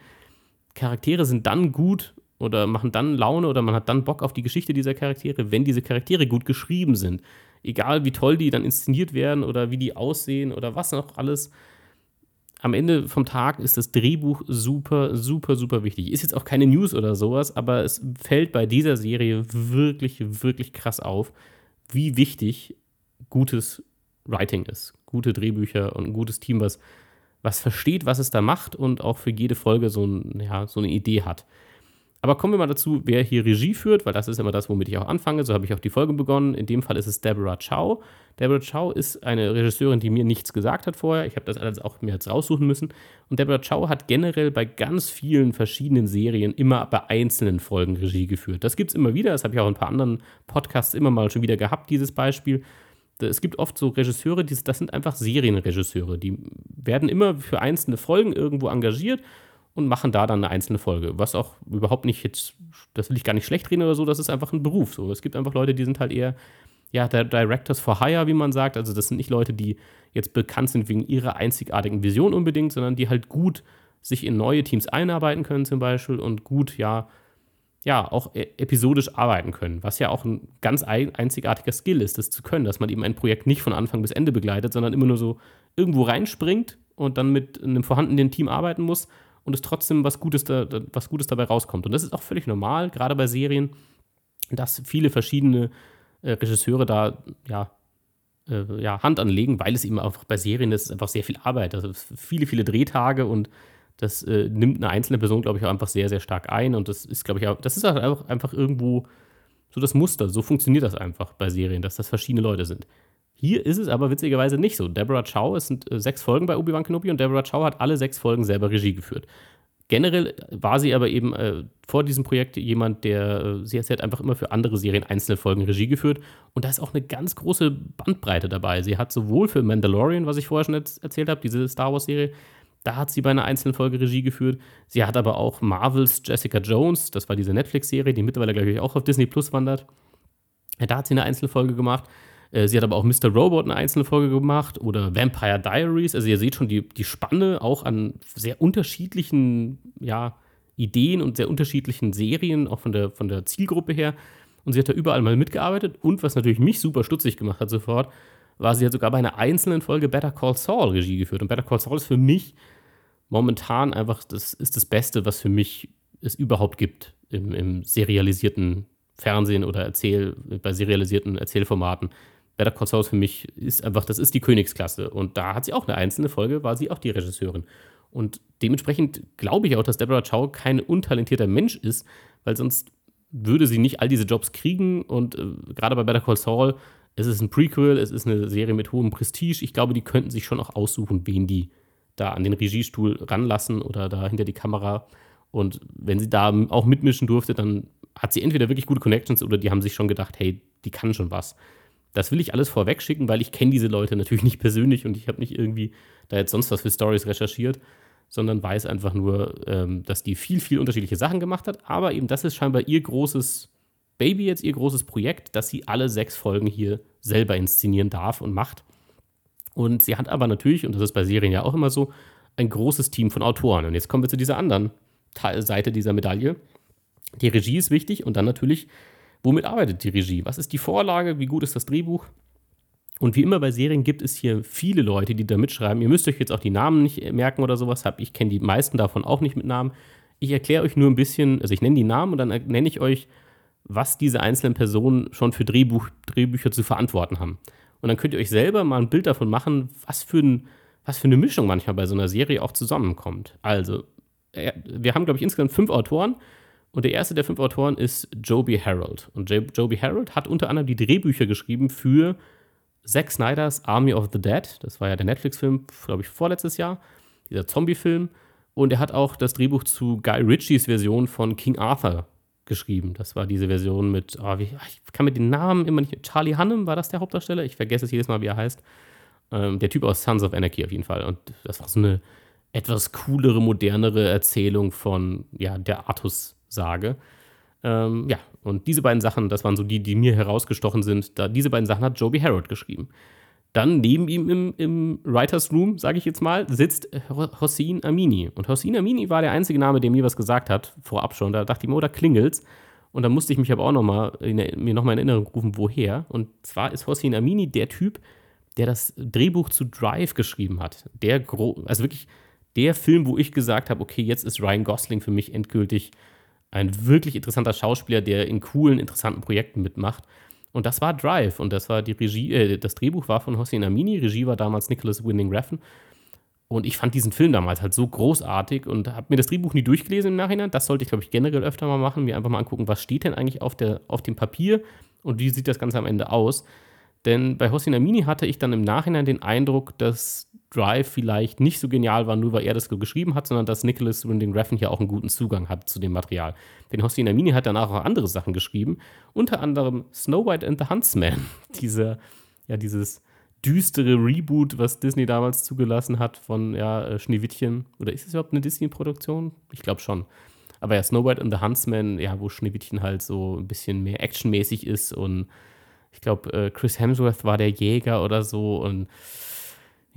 Charaktere sind dann gut oder machen dann Laune oder man hat dann Bock auf die Geschichte dieser Charaktere, wenn diese Charaktere gut geschrieben sind. Egal wie toll die dann inszeniert werden oder wie die aussehen oder was noch alles am Ende vom Tag ist das Drehbuch super, super, super wichtig. Ist jetzt auch keine News oder sowas, aber es fällt bei dieser Serie wirklich, wirklich krass auf, wie wichtig gutes Writing ist. Gute Drehbücher und ein gutes Team, was, was versteht, was es da macht und auch für jede Folge so, ein, ja, so eine Idee hat. Aber kommen wir mal dazu, wer hier Regie führt, weil das ist immer das, womit ich auch anfange. So habe ich auch die Folge begonnen. In dem Fall ist es Deborah Chow. Deborah Chow ist eine Regisseurin, die mir nichts gesagt hat vorher. Ich habe das alles auch mir jetzt raussuchen müssen. Und Deborah Chow hat generell bei ganz vielen verschiedenen Serien immer bei einzelnen Folgen Regie geführt. Das gibt es immer wieder. Das habe ich auch in ein paar anderen Podcasts immer mal schon wieder gehabt, dieses Beispiel. Es gibt oft so Regisseure, die, das sind einfach Serienregisseure. Die werden immer für einzelne Folgen irgendwo engagiert und machen da dann eine einzelne Folge. Was auch überhaupt nicht jetzt, das will ich gar nicht schlecht reden oder so, das ist einfach ein Beruf. So. Es gibt einfach Leute, die sind halt eher, ja, der Directors for Hire, wie man sagt. Also das sind nicht Leute, die jetzt bekannt sind wegen ihrer einzigartigen Vision unbedingt, sondern die halt gut sich in neue Teams einarbeiten können zum Beispiel und gut, ja, ja, auch e-, episodisch arbeiten können, was ja auch ein ganz einzigartiger Skill ist, das zu können, dass man eben ein Projekt nicht von Anfang bis Ende begleitet, sondern immer nur so irgendwo reinspringt und dann mit einem vorhandenen Team arbeiten muss und es trotzdem was Gutes, da, was Gutes dabei rauskommt. Und das ist auch völlig normal, gerade bei Serien, dass viele verschiedene äh, Regisseure da ja, äh, ja, Hand anlegen, weil es eben einfach bei Serien ist einfach sehr viel Arbeit. Also viele, viele Drehtage und das äh, nimmt eine einzelne Person, glaube ich, auch einfach sehr, sehr stark ein. Und das ist, glaube ich, auch, das ist halt einfach, einfach irgendwo so das Muster. So funktioniert das einfach bei Serien, dass das verschiedene Leute sind. Hier ist es aber witzigerweise nicht so. Deborah Chow, es sind äh, sechs Folgen bei Obi-Wan Kenobi und Deborah Chow hat alle sechs Folgen selber Regie geführt. Generell war sie aber eben äh, vor diesem Projekt jemand, der, äh, sie, hat einfach immer für andere Serien einzelne Folgen Regie geführt. Und da ist auch eine ganz große Bandbreite dabei. Sie hat sowohl für Mandalorian, was ich vorher schon erzählt habe, diese Star Wars-Serie, da hat sie bei einer einzelnen Folge Regie geführt. Sie hat aber auch Marvels Jessica Jones, das war diese Netflix-Serie, die mittlerweile, glaube ich, auch auf Disney Plus wandert. Da hat sie eine einzelne Folge gemacht. Äh, sie hat aber auch Mr. Robot eine einzelne Folge gemacht oder Vampire Diaries. Also ihr seht schon die, die Spanne auch an sehr unterschiedlichen ja, Ideen und sehr unterschiedlichen Serien, auch von der, von der Zielgruppe her. Und sie hat da überall mal mitgearbeitet. Und was natürlich mich super stutzig gemacht hat sofort, war, sie hat sogar bei einer einzelnen Folge Better Call Saul Regie geführt. Und Better Call Saul ist für mich momentan einfach, das ist das Beste, was für mich es überhaupt gibt im, im serialisierten Fernsehen oder Erzähl, bei serialisierten Erzählformaten. Better Call Saul für mich ist einfach, das ist die Königsklasse. Und da hat sie auch eine einzelne Folge, war sie auch die Regisseurin. Und dementsprechend glaube ich auch, dass Deborah Chow kein untalentierter Mensch ist, weil sonst würde sie nicht all diese Jobs kriegen. Und äh, gerade bei Better Call Saul, es ist ein Prequel, es ist eine Serie mit hohem Prestige. Ich glaube, die könnten sich schon auch aussuchen, wen die da an den Regiestuhl ranlassen oder da hinter die Kamera. Und wenn sie da auch mitmischen durfte, dann hat sie entweder wirklich gute Connections oder die haben sich schon gedacht, hey, die kann schon was. Das will ich alles vorweg schicken, weil ich kenne diese Leute natürlich nicht persönlich und ich habe nicht irgendwie da jetzt sonst was für Stories recherchiert, sondern weiß einfach nur, ähm, dass die viel, viel unterschiedliche Sachen gemacht hat. Aber eben das ist scheinbar ihr großes, Baby jetzt ihr großes Projekt, dass sie alle sechs Folgen hier selber inszenieren darf und macht. Und sie hat aber natürlich, und das ist bei Serien ja auch immer so, ein großes Team von Autoren. Und jetzt kommen wir zu dieser anderen Seite dieser Medaille. Die Regie ist wichtig und dann natürlich, womit arbeitet die Regie? Was ist die Vorlage? Wie gut ist das Drehbuch? Und wie immer bei Serien gibt es hier viele Leute, die da mitschreiben. Ihr müsst euch jetzt auch die Namen nicht merken oder sowas. Ich kenne die meisten davon auch nicht mit Namen. Ich erkläre euch nur ein bisschen, also ich nenne die Namen und dann nenne ich euch, was diese einzelnen Personen schon für Drehbuch, Drehbücher zu verantworten haben. Und dann könnt ihr euch selber mal ein Bild davon machen, was für, ein, was für eine Mischung manchmal bei so einer Serie auch zusammenkommt. Also, äh, wir haben, glaube ich, insgesamt fünf Autoren. Und der erste der fünf Autoren ist Joby Harold. Und Joby Harold hat unter anderem die Drehbücher geschrieben für Zack Snyders Army of the Dead. Das war ja der Netflix-Film, glaube ich, vorletztes Jahr. Dieser Zombie-Film. Und er hat auch das Drehbuch zu Guy Ritchies Version von King Arthur geschrieben. Das war diese Version mit, oh, wie, ich kann mir den Namen immer nicht. Charlie Hunnam war das der Hauptdarsteller? Ich vergesse es jedes Mal, wie er heißt. Ähm, der Typ aus Sons of Anarchy auf jeden Fall. Und das war so eine etwas coolere, modernere Erzählung von ja, der Artus-Sage. Ähm, ja, und diese beiden Sachen, das waren so die, die mir herausgestochen sind. Da, diese beiden Sachen hat Joby Harold geschrieben. Dann neben ihm im, im Writers Room, sage ich jetzt mal, sitzt Hossein Amini. Und Hossein Amini war der einzige Name, der mir was gesagt hat, vorab schon. Da dachte ich mir, oh, da klingelt's. Und da musste ich mich aber auch noch mal in, mir nochmal in Erinnerung rufen, woher. Und zwar ist Hossein Amini der Typ, der das Drehbuch zu Drive geschrieben hat. Der, also wirklich der Film, wo ich gesagt habe, okay, jetzt ist Ryan Gosling für mich endgültig ein wirklich interessanter Schauspieler, der in coolen, interessanten Projekten mitmacht. Und das war Drive und das war die Regie, äh, das Drehbuch war von Hossein Amini, Regie war damals Nicholas Winding Refn. Und ich fand diesen Film damals halt so großartig und habe mir das Drehbuch nie durchgelesen im Nachhinein. Das sollte ich, glaube ich, generell öfter mal machen, mir einfach mal angucken, was steht denn eigentlich auf, der, auf dem Papier und wie sieht das Ganze am Ende aus. Denn bei Hossein Amini hatte ich dann im Nachhinein den Eindruck, dass Drive vielleicht nicht so genial war, nur weil er das geschrieben hat, sondern dass Nicholas Winding Refn hier auch einen guten Zugang hat zu dem Material. Denn Hossein Amini hat danach auch andere Sachen geschrieben, unter anderem Snow White and the Huntsman, [laughs] diese, ja, dieses düstere Reboot, was Disney damals zugelassen hat von ja, äh, Schneewittchen. Oder ist es überhaupt eine Disney-Produktion? Ich glaube schon. Aber ja, Snow White and the Huntsman, ja, wo Schneewittchen halt so ein bisschen mehr actionmäßig ist und ich glaube, äh, Chris Hemsworth war der Jäger oder so und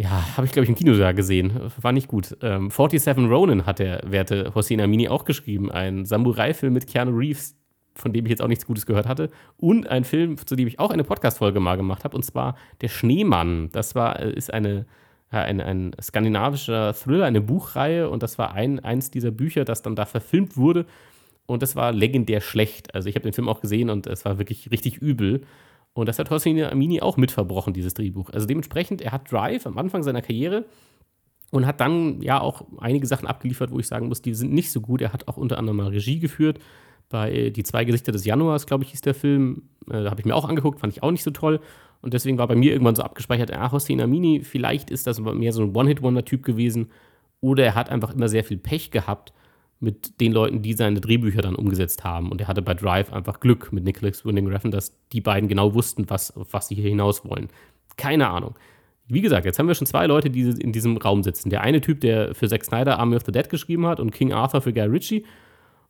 ja, habe ich, glaube ich, im Kino da gesehen. War nicht gut. Ähm, 47 Ronin hat der werte Hossein Amini auch geschrieben. Ein Samurai-Film mit Keanu Reeves, von dem ich jetzt auch nichts Gutes gehört hatte. Und ein Film, zu dem ich auch eine Podcast-Folge mal gemacht habe, und zwar Der Schneemann. Das war, äh, ist eine, ein, ein skandinavischer Thriller, eine Buchreihe. Und das war ein, eins dieser Bücher, das dann da verfilmt wurde. Und das war legendär schlecht. Also ich habe den Film auch gesehen und es war wirklich richtig übel. Und das hat Hossein Amini auch mitverbrochen, dieses Drehbuch. Also dementsprechend, er hat Drive am Anfang seiner Karriere und hat dann ja auch einige Sachen abgeliefert, wo ich sagen muss, die sind nicht so gut. Er hat auch unter anderem mal Regie geführt bei Die zwei Gesichter des Januars, glaube ich, hieß der Film. Äh, da habe ich mir auch angeguckt, fand ich auch nicht so toll. Und deswegen war bei mir irgendwann so abgespeichert, ah, Hossein Amini, vielleicht ist das mehr so ein One-Hit-Wonder-Typ gewesen. Oder er hat einfach immer sehr viel Pech gehabt mit den Leuten, die seine Drehbücher dann umgesetzt haben. Und er hatte bei Drive einfach Glück mit Nicholas Winding Refn, dass die beiden genau wussten, was, auf was sie hier hinaus wollen. Keine Ahnung. Wie gesagt, jetzt haben wir schon zwei Leute, die in diesem Raum sitzen. Der eine Typ, der für Zack Snyder Army of the Dead geschrieben hat und King Arthur für Guy Ritchie.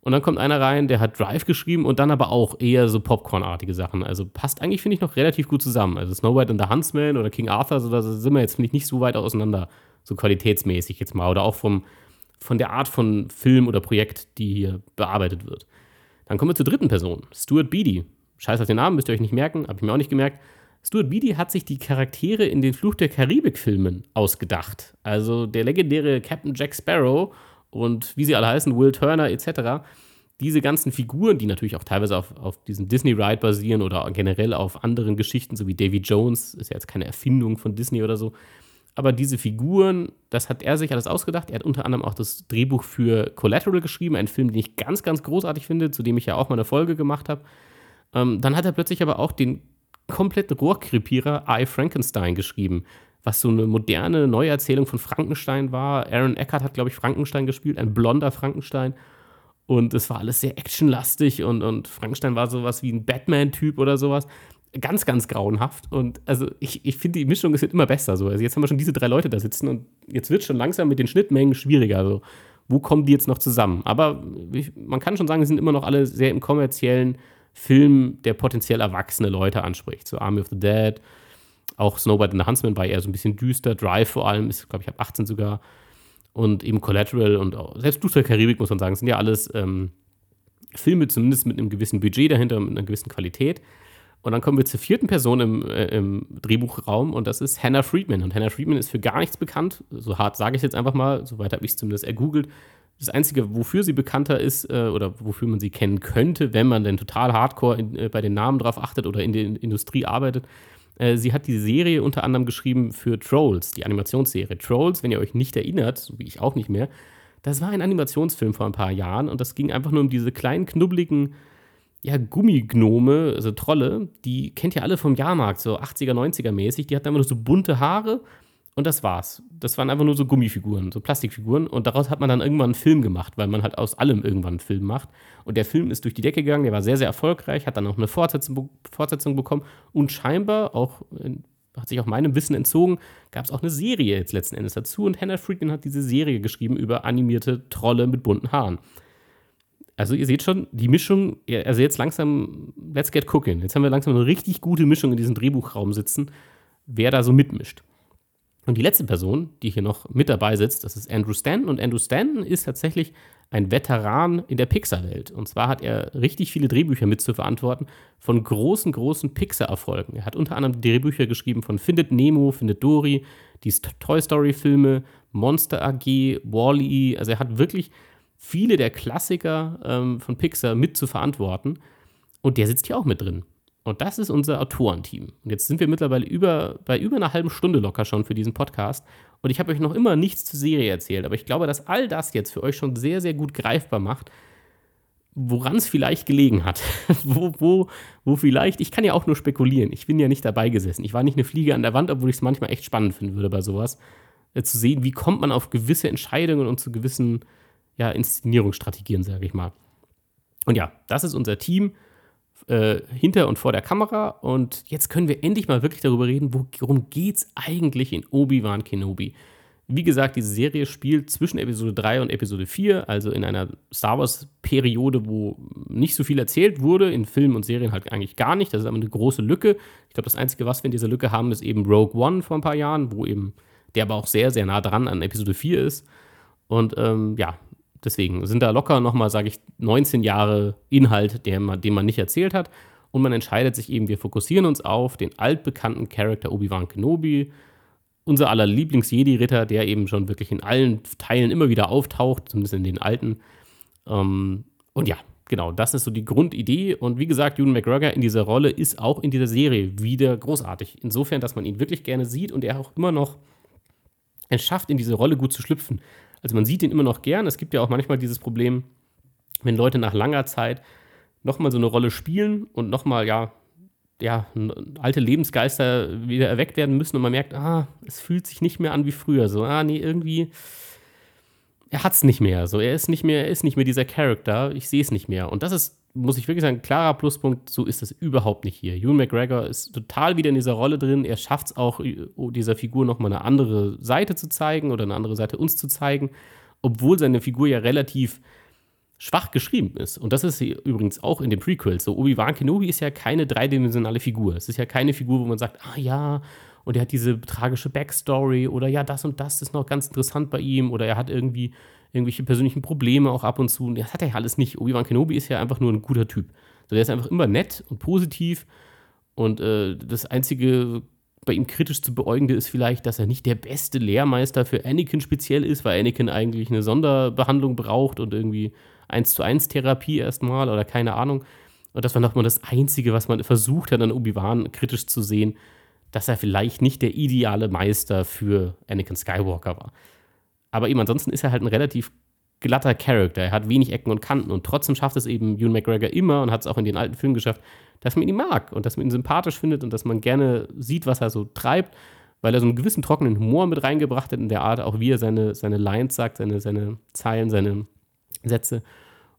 Und dann kommt einer rein, der hat Drive geschrieben und dann aber auch eher so Popcorn-artige Sachen. Also passt eigentlich, finde ich, noch relativ gut zusammen. Also Snow White and the Huntsman oder King Arthur, so, da sind wir jetzt, finde ich, nicht so weit auseinander, so qualitätsmäßig jetzt mal. Oder auch vom, von der Art von Film oder Projekt, die hier bearbeitet wird. Dann kommen wir zur dritten Person, Stuart Beatty. Scheiß auf den Namen, müsst ihr euch nicht merken, habe ich mir auch nicht gemerkt. Stuart Beatty hat sich die Charaktere in den Fluch der Karibik-Filmen ausgedacht. Also der legendäre Captain Jack Sparrow und wie sie alle heißen, Will Turner etc. Diese ganzen Figuren, die natürlich auch teilweise auf, auf diesem Disney-Ride basieren oder generell auf anderen Geschichten, so wie Davy Jones, ist ja jetzt keine Erfindung von Disney oder so, aber diese Figuren, das hat er sich alles ausgedacht. Er hat unter anderem auch das Drehbuch für Collateral geschrieben, einen Film, den ich ganz, ganz großartig finde, zu dem ich ja auch mal eine Folge gemacht habe. Ähm, dann hat er plötzlich aber auch den kompletten Rohrkrepierer I Frankenstein geschrieben, was so eine moderne Neuerzählung von Frankenstein war. Aaron Eckhart hat, glaube ich, Frankenstein gespielt, ein blonder Frankenstein. Und es war alles sehr actionlastig und, und Frankenstein war sowas wie ein Batman-Typ oder sowas ganz, ganz grauenhaft. Und also ich, ich finde, die Mischung ist jetzt immer besser. So. Also jetzt haben wir schon diese drei Leute da sitzen und jetzt wird es schon langsam mit den Schnittmengen schwieriger. Also, wo kommen die jetzt noch zusammen? Aber man kann schon sagen, sie sind immer noch alle sehr im kommerziellen Film, der potenziell erwachsene Leute anspricht. So Army of the Dead, auch Snowbird and the Huntsman war eher so ein bisschen düster, Drive vor allem ist, glaube ich, ab 18 sogar. Und eben Collateral und selbst der Karibik, muss man sagen, sind ja alles ähm, Filme zumindest mit einem gewissen Budget dahinter, mit einer gewissen Qualität. Und dann kommen wir zur vierten Person im, äh, im, Drehbuchraum und das ist Hannah Friedman. Und Hannah Friedman ist für gar nichts bekannt. So hart sage ich jetzt einfach mal, soweit habe ich es zumindest ergoogelt. Das Einzige, wofür sie bekannter ist äh, oder wofür man sie kennen könnte, wenn man denn total hardcore in, äh, bei den Namen drauf achtet oder in der Industrie arbeitet, äh, sie hat die Serie unter anderem geschrieben für Trolls, die Animationsserie. Trolls, wenn ihr euch nicht erinnert, so wie ich auch nicht mehr, das war ein Animationsfilm vor ein paar Jahren und das ging einfach nur um diese kleinen, knubbeligen ja, Gummignome, also Trolle, die kennt ihr alle vom Jahrmarkt, so 80er, 90er mäßig. Die hatten einfach nur so bunte Haare und das war's. Das waren einfach nur so Gummifiguren, so Plastikfiguren. Und daraus hat man dann irgendwann einen Film gemacht, weil man halt aus allem irgendwann einen Film macht. Und der Film ist durch die Decke gegangen, der war sehr, sehr erfolgreich, hat dann auch eine Fortsetzung, Fortsetzung bekommen. Und scheinbar, auch hat sich auch meinem Wissen entzogen, gab es auch eine Serie jetzt letzten Endes dazu. Und Hannah Friedman hat diese Serie geschrieben über animierte Trolle mit bunten Haaren. Also ihr seht schon, die Mischung, also jetzt langsam, let's get cooking. Jetzt haben wir langsam eine richtig gute Mischung in diesem Drehbuchraum sitzen, wer da so mitmischt. Und die letzte Person, die hier noch mit dabei sitzt, das ist Andrew Stanton. Und Andrew Stanton ist tatsächlich ein Veteran in der Pixar-Welt. Und zwar hat er richtig viele Drehbücher mit zu verantworten von großen, großen Pixar-Erfolgen. Er hat unter anderem Drehbücher geschrieben von Findet Nemo, Findet Dory, die Toy Story-Filme, Monster AG, Wall-E. Also er hat wirklich viele der Klassiker ähm, von Pixar mit zu verantworten. Und der sitzt hier auch mit drin. Und das ist unser Autorenteam. Und jetzt sind wir mittlerweile über, bei über einer halben Stunde locker schon für diesen Podcast. Und ich habe euch noch immer nichts zur Serie erzählt. Aber ich glaube, dass all das jetzt für euch schon sehr, sehr gut greifbar macht, woran es vielleicht gelegen hat. [laughs] wo, wo, wo vielleicht, ich kann ja auch nur spekulieren. Ich bin ja nicht dabei gesessen. Ich war nicht eine Fliege an der Wand, obwohl ich es manchmal echt spannend finden würde bei sowas. Äh, zu sehen, wie kommt man auf gewisse Entscheidungen und zu gewissen ja, Inszenierungsstrategien, sage ich mal. Und ja, das ist unser Team äh, hinter und vor der Kamera. Und jetzt können wir endlich mal wirklich darüber reden, worum geht es eigentlich in Obi-Wan Kenobi. Wie gesagt, diese Serie spielt zwischen Episode 3 und Episode 4, also in einer Star Wars-Periode, wo nicht so viel erzählt wurde, in Filmen und Serien halt eigentlich gar nicht. Das ist aber eine große Lücke. Ich glaube, das Einzige, was wir in dieser Lücke haben, ist eben Rogue One vor ein paar Jahren, wo eben der aber auch sehr, sehr nah dran an Episode 4 ist. Und ähm, ja, deswegen sind da locker nochmal, sage ich, 19 Jahre Inhalt, den man, den man nicht erzählt hat. Und man entscheidet sich eben, wir fokussieren uns auf den altbekannten Charakter Obi-Wan Kenobi, unser aller Lieblings-Jedi-Ritter, der eben schon wirklich in allen Teilen immer wieder auftaucht, zumindest in den alten. Ähm, und ja, genau, das ist so die Grundidee. Und wie gesagt, Ewan McGregor in dieser Rolle ist auch in dieser Serie wieder großartig. Insofern, dass man ihn wirklich gerne sieht und er auch immer noch es schafft, in diese Rolle gut zu schlüpfen. Also man sieht ihn immer noch gern. Es gibt ja auch manchmal dieses Problem, wenn Leute nach langer Zeit nochmal so eine Rolle spielen und nochmal, ja, ja, alte Lebensgeister wieder erweckt werden müssen und man merkt, ah, es fühlt sich nicht mehr an wie früher. So, ah, nee, irgendwie, er hat es nicht mehr. So, er ist nicht mehr, er ist nicht mehr dieser Charakter, ich sehe es nicht mehr. Und das ist, muss ich wirklich sagen, klarer Pluspunkt, so ist es überhaupt nicht hier. Ewan McGregor ist total wieder in dieser Rolle drin. Er schafft es auch, dieser Figur nochmal eine andere Seite zu zeigen oder eine andere Seite uns zu zeigen, obwohl seine Figur ja relativ schwach geschrieben ist. Und das ist übrigens auch in den Prequels so. Obi-Wan Kenobi ist ja keine dreidimensionale Figur. Es ist ja keine Figur, wo man sagt, ah ja, und er hat diese tragische Backstory oder ja, das und das ist noch ganz interessant bei ihm oder er hat irgendwie irgendwelche persönlichen Probleme auch ab und zu. Das hat er ja alles nicht. Obi-Wan Kenobi ist ja einfach nur ein guter Typ. So, der ist einfach immer nett und positiv und äh, das einzige bei ihm kritisch zu beäugende ist vielleicht, dass er nicht der beste Lehrmeister für Anakin speziell ist, weil Anakin eigentlich eine Sonderbehandlung braucht und irgendwie eins zu eins Therapie erstmal oder keine Ahnung. Und das war nochmal das Einzige, was man versucht hat, an Obi-Wan kritisch zu sehen dass er vielleicht nicht der ideale Meister für Anakin Skywalker war. Aber eben ansonsten ist er halt ein relativ glatter Charakter. Er hat wenig Ecken und Kanten und trotzdem schafft es eben Ewan McGregor immer und hat es auch in den alten Filmen geschafft, dass man ihn mag und dass man ihn sympathisch findet und dass man gerne sieht, was er so treibt, weil er so einen gewissen trockenen Humor mit reingebracht hat in der Art, auch wie er seine, seine Lines sagt, seine, seine Zeilen, seine Sätze.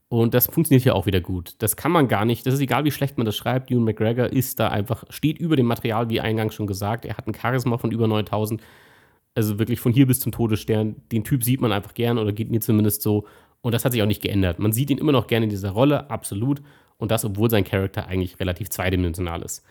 Und das funktioniert ja auch wieder gut. Das kann man gar nicht, das ist egal, wie schlecht man das schreibt. Ewan McGregor ist da einfach, steht über dem Material, wie eingangs schon gesagt. Er hat ein Charisma von über 9000. Also wirklich von hier bis zum Todesstern. Den Typ sieht man einfach gern oder geht mir zumindest so. Und das hat sich auch nicht geändert. Man sieht ihn immer noch gerne in dieser Rolle, absolut. Und das, obwohl sein Charakter eigentlich relativ zweidimensional ist.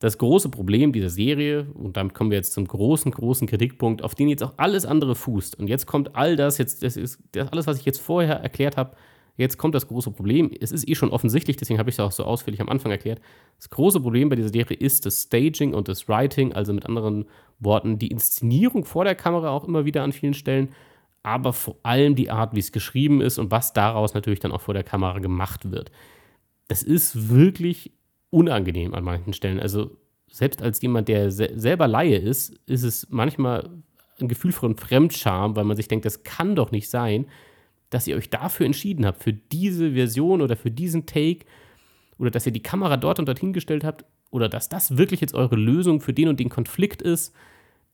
Das große Problem dieser Serie, und damit kommen wir jetzt zum großen, großen Kritikpunkt, auf den jetzt auch alles andere fußt. Und jetzt kommt all das, jetzt, das ist das alles, was ich jetzt vorher erklärt habe, Jetzt kommt das große Problem. Es ist eh schon offensichtlich, deswegen habe ich es auch so ausführlich am Anfang erklärt. Das große Problem bei dieser Serie ist das Staging und das Writing, also mit anderen Worten die Inszenierung vor der Kamera auch immer wieder an vielen Stellen, aber vor allem die Art, wie es geschrieben ist und was daraus natürlich dann auch vor der Kamera gemacht wird. Das ist wirklich unangenehm an manchen Stellen. Also selbst als jemand, der se selber Laie ist, ist es manchmal ein Gefühl von Fremdscham, weil man sich denkt, das kann doch nicht sein dass ihr euch dafür entschieden habt, für diese Version oder für diesen Take oder dass ihr die Kamera dort und dorthin gestellt habt oder dass das wirklich jetzt eure Lösung für den und den Konflikt ist,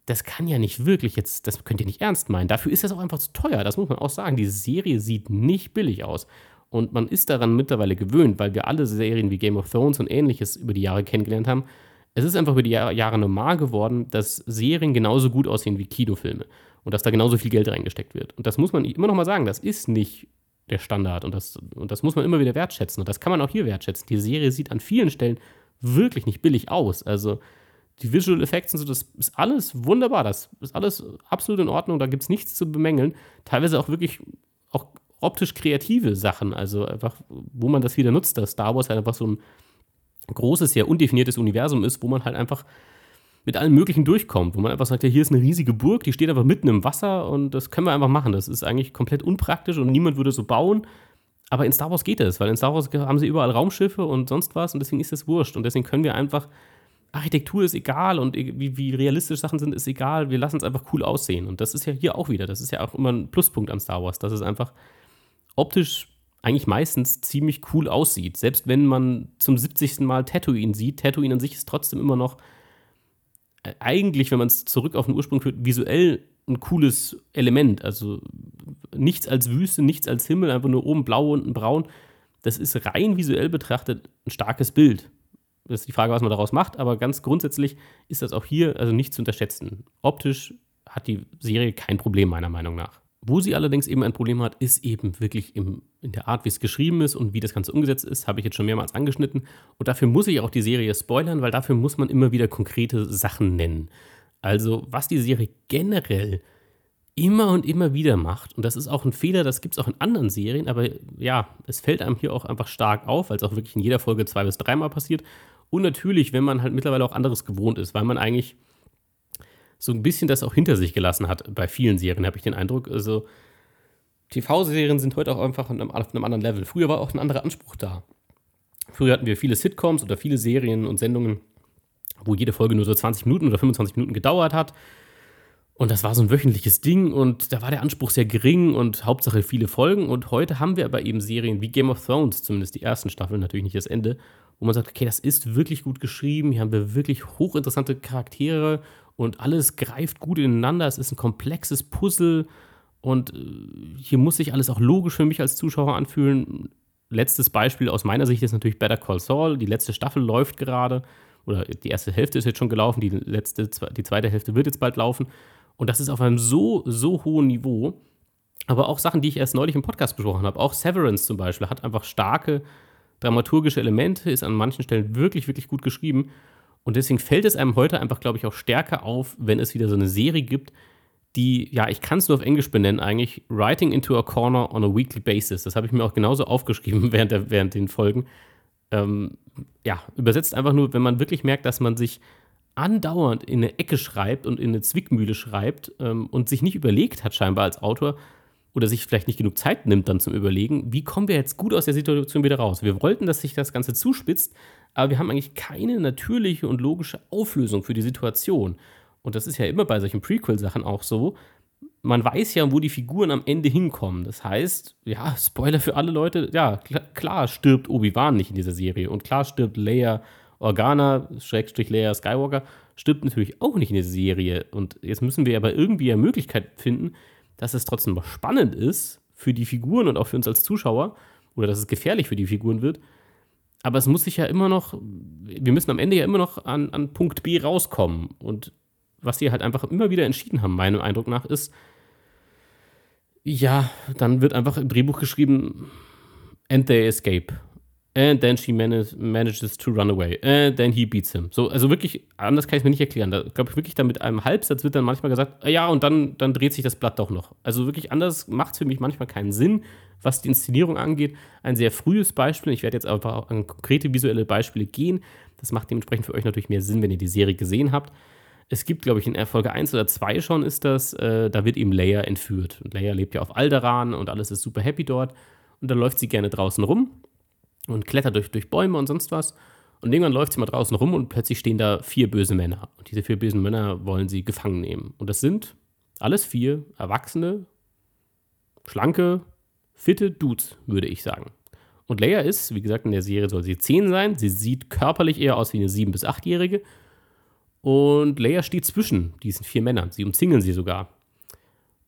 das kann ja nicht wirklich jetzt, das könnt ihr nicht ernst meinen. Dafür ist das auch einfach zu teuer, das muss man auch sagen. Diese Serie sieht nicht billig aus. Und man ist daran mittlerweile gewöhnt, weil wir alle Serien wie Game of Thrones und ähnliches über die Jahre kennengelernt haben. Es ist einfach über die Jahre normal geworden, dass Serien genauso gut aussehen wie Kinofilme und dass da genauso viel Geld reingesteckt wird. Und das muss man immer noch mal sagen, das ist nicht der Standard und das, und das muss man immer wieder wertschätzen. Und das kann man auch hier wertschätzen. Die Serie sieht an vielen Stellen wirklich nicht billig aus. Also die Visual Effects und so, das ist alles wunderbar. Das ist alles absolut in Ordnung. Da gibt es nichts zu bemängeln. Teilweise auch wirklich auch optisch kreative Sachen. Also einfach, wo man das wieder nutzt, dass Star Wars halt einfach so ein großes, sehr undefiniertes Universum ist, wo man halt einfach mit allem Möglichen durchkommt, wo man einfach sagt, ja, hier ist eine riesige Burg, die steht einfach mitten im Wasser und das können wir einfach machen. Das ist eigentlich komplett unpraktisch und niemand würde so bauen. Aber in Star Wars geht es, weil in Star Wars haben sie überall Raumschiffe und sonst was und deswegen ist das wurscht. Und deswegen können wir einfach, Architektur ist egal und wie, wie realistisch Sachen sind, ist egal. Wir lassen es einfach cool aussehen. Und das ist ja hier auch wieder, das ist ja auch immer ein Pluspunkt an Star Wars, dass es einfach optisch eigentlich meistens ziemlich cool aussieht. Selbst wenn man zum 70. Mal Tatooine sieht, Tatooine an sich ist trotzdem immer noch eigentlich, wenn man es zurück auf den Ursprung führt, visuell ein cooles Element. Also nichts als Wüste, nichts als Himmel, einfach nur oben blau, unten braun. Das ist rein visuell betrachtet ein starkes Bild. Das ist die Frage, was man daraus macht, aber ganz grundsätzlich ist das auch hier also nicht zu unterschätzen. Optisch hat die Serie kein Problem, meiner Meinung nach. Wo sie allerdings eben ein Problem hat, ist eben wirklich im, in der Art, wie es geschrieben ist und wie das Ganze umgesetzt ist, habe ich jetzt schon mehrmals angeschnitten. Und dafür muss ich auch die Serie spoilern, weil dafür muss man immer wieder konkrete Sachen nennen. Also, was die Serie generell immer und immer wieder macht, und das ist auch ein Fehler, das gibt es auch in anderen Serien, aber ja, es fällt einem hier auch einfach stark auf, weil es auch wirklich in jeder Folge zwei bis dreimal passiert. Und natürlich, wenn man halt mittlerweile auch anderes gewohnt ist, weil man eigentlich so ein bisschen das auch hinter sich gelassen hat bei vielen Serien, habe ich den Eindruck. Also TV-Serien sind heute auch einfach auf einem, auf einem anderen Level. Früher war auch ein anderer Anspruch da. Früher hatten wir viele Sitcoms oder viele Serien und Sendungen, wo jede Folge nur so 20 Minuten oder 25 Minuten gedauert hat. Und das war so ein wöchentliches Ding und da war der Anspruch sehr gering und Hauptsache viele Folgen. Und heute haben wir aber eben Serien wie Game of Thrones, zumindest die ersten Staffeln, natürlich nicht das Ende, wo man sagt, okay, das ist wirklich gut geschrieben, hier haben wir wirklich hochinteressante Charaktere und alles greift gut ineinander. Es ist ein komplexes Puzzle und äh, hier muss sich alles auch logisch für mich als Zuschauer anfühlen. Letztes Beispiel aus meiner Sicht ist natürlich Better Call Saul. Die letzte Staffel läuft gerade oder die erste Hälfte ist jetzt schon gelaufen, die, letzte, die zweite Hälfte wird jetzt bald laufen. Und das ist auf einem so, so hohen Niveau. Aber auch Sachen, die ich erst neulich im Podcast besprochen habe, auch Severance zum Beispiel, hat einfach starke dramaturgische Elemente, ist an manchen Stellen wirklich, wirklich gut geschrieben. Und deswegen fällt es einem heute einfach, glaube ich, auch stärker auf, wenn es wieder so eine Serie gibt, die, ja, ich kann es nur auf Englisch benennen, eigentlich Writing into a Corner on a Weekly Basis. Das habe ich mir auch genauso aufgeschrieben [laughs] während, der, während den Folgen. Ähm, ja, übersetzt einfach nur, wenn man wirklich merkt, dass man sich andauernd in eine Ecke schreibt und in eine Zwickmühle schreibt ähm, und sich nicht überlegt hat, scheinbar als Autor, oder sich vielleicht nicht genug Zeit nimmt dann zum Überlegen, wie kommen wir jetzt gut aus der Situation wieder raus? Wir wollten, dass sich das Ganze zuspitzt, aber wir haben eigentlich keine natürliche und logische Auflösung für die Situation. Und das ist ja immer bei solchen Prequel-Sachen auch so. Man weiß ja, wo die Figuren am Ende hinkommen. Das heißt, ja, Spoiler für alle Leute, ja, klar, stirbt Obi-Wan nicht in dieser Serie. Und klar stirbt Leia Organa, Schrägstrich Leia Skywalker, stirbt natürlich auch nicht in dieser Serie. Und jetzt müssen wir aber irgendwie eine Möglichkeit finden, dass es trotzdem spannend ist für die Figuren und auch für uns als Zuschauer, oder dass es gefährlich für die Figuren wird, aber es muss sich ja immer noch, wir müssen am Ende ja immer noch an, an Punkt B rauskommen. Und was sie halt einfach immer wieder entschieden haben, meinem Eindruck nach, ist, ja, dann wird einfach im Drehbuch geschrieben, and they escape. And then she manage, manages to run away. And then he beats him. So, also wirklich, anders kann ich es mir nicht erklären. Da glaube ich wirklich, da mit einem Halbsatz wird dann manchmal gesagt, ja, und dann, dann dreht sich das Blatt doch noch. Also wirklich anders macht es für mich manchmal keinen Sinn, was die Inszenierung angeht. Ein sehr frühes Beispiel. Ich werde jetzt einfach an konkrete visuelle Beispiele gehen. Das macht dementsprechend für euch natürlich mehr Sinn, wenn ihr die Serie gesehen habt. Es gibt, glaube ich, in Folge 1 oder 2 schon ist das, äh, da wird eben Leia entführt. Und Leia lebt ja auf Alderan und alles ist super happy dort. Und dann läuft sie gerne draußen rum und klettert durch, durch Bäume und sonst was. Und irgendwann läuft sie mal draußen rum und plötzlich stehen da vier böse Männer. Und diese vier bösen Männer wollen sie gefangen nehmen. Und das sind alles vier erwachsene, schlanke, fitte Dudes, würde ich sagen. Und Leia ist, wie gesagt, in der Serie soll sie zehn sein. Sie sieht körperlich eher aus wie eine sieben- bis achtjährige. Und Leia steht zwischen diesen vier Männern. Sie umzingeln sie sogar.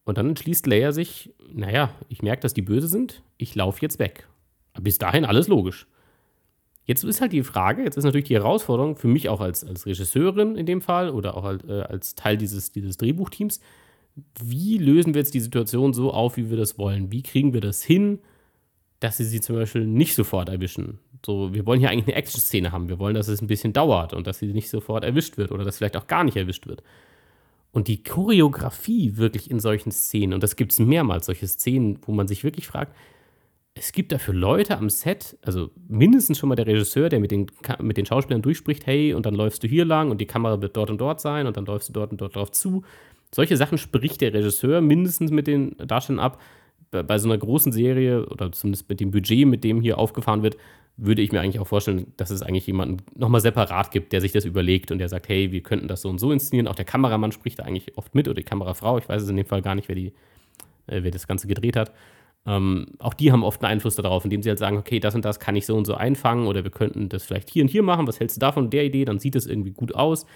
Und dann entschließt Leia sich, naja, ich merke, dass die böse sind. Ich laufe jetzt weg. Bis dahin alles logisch. Jetzt ist halt die Frage, jetzt ist natürlich die Herausforderung für mich auch als, als Regisseurin in dem Fall oder auch als, äh, als Teil dieses, dieses Drehbuchteams, wie lösen wir jetzt die Situation so auf, wie wir das wollen? Wie kriegen wir das hin, dass sie sie zum Beispiel nicht sofort erwischen? So, wir wollen hier eigentlich eine Action-Szene haben. Wir wollen, dass es ein bisschen dauert und dass sie nicht sofort erwischt wird oder dass vielleicht auch gar nicht erwischt wird. Und die Choreografie wirklich in solchen Szenen, und das gibt es mehrmals, solche Szenen, wo man sich wirklich fragt, es gibt dafür Leute am Set, also mindestens schon mal der Regisseur, der mit den, mit den Schauspielern durchspricht, hey, und dann läufst du hier lang und die Kamera wird dort und dort sein und dann läufst du dort und dort drauf zu. Solche Sachen spricht der Regisseur mindestens mit den Darstellern ab. Bei, bei so einer großen Serie oder zumindest mit dem Budget, mit dem hier aufgefahren wird, würde ich mir eigentlich auch vorstellen, dass es eigentlich jemanden nochmal separat gibt, der sich das überlegt und der sagt, hey, wir könnten das so und so inszenieren. Auch der Kameramann spricht da eigentlich oft mit oder die Kamerafrau. Ich weiß es in dem Fall gar nicht, wer, die, äh, wer das Ganze gedreht hat. Ähm, auch die haben oft einen Einfluss darauf, indem sie halt sagen, okay, das und das kann ich so und so einfangen oder wir könnten das vielleicht hier und hier machen. Was hältst du davon, der Idee? Dann sieht es irgendwie gut aus.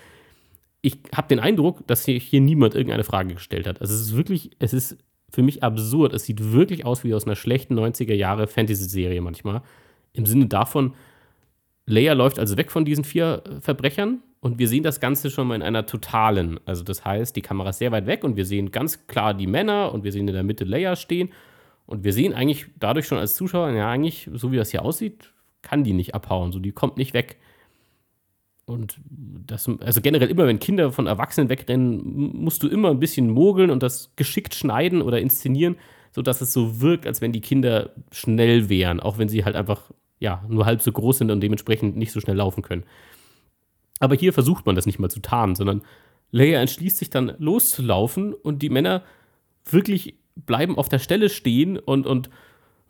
Ich habe den Eindruck, dass hier, hier niemand irgendeine Frage gestellt hat. Also es ist wirklich, es ist für mich absurd. Es sieht wirklich aus wie aus einer schlechten 90er Jahre Fantasy-Serie manchmal. Im Sinne davon, Leia läuft also weg von diesen vier Verbrechern und wir sehen das Ganze schon mal in einer totalen. Also das heißt, die Kamera ist sehr weit weg und wir sehen ganz klar die Männer und wir sehen in der Mitte Leia stehen und wir sehen eigentlich dadurch schon als Zuschauer, ja, eigentlich, so wie das hier aussieht, kann die nicht abhauen. So, die kommt nicht weg. Und das, also generell immer, wenn Kinder von Erwachsenen wegrennen, musst du immer ein bisschen mogeln und das geschickt schneiden oder inszenieren, sodass es so wirkt, als wenn die Kinder schnell wären, auch wenn sie halt einfach, ja, nur halb so groß sind und dementsprechend nicht so schnell laufen können. Aber hier versucht man das nicht mal zu tarnen, sondern Leia entschließt sich dann loszulaufen und die Männer wirklich bleiben auf der Stelle stehen und, und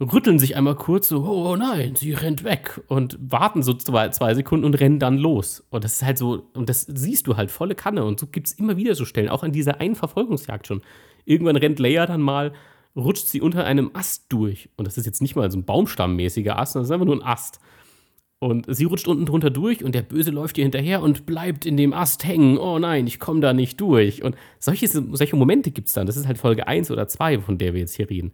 rütteln sich einmal kurz so, oh nein, sie rennt weg und warten so zwei, zwei Sekunden und rennen dann los. Und das ist halt so, und das siehst du halt volle Kanne. Und so gibt es immer wieder so Stellen, auch in dieser einen Verfolgungsjagd schon. Irgendwann rennt Leia dann mal, rutscht sie unter einem Ast durch. Und das ist jetzt nicht mal so ein baumstammmäßiger Ast, das ist einfach nur ein Ast. Und sie rutscht unten drunter durch und der Böse läuft ihr hinterher und bleibt in dem Ast hängen. Oh nein, ich komme da nicht durch. Und solche, solche Momente gibt es dann. Das ist halt Folge 1 oder 2, von der wir jetzt hier reden.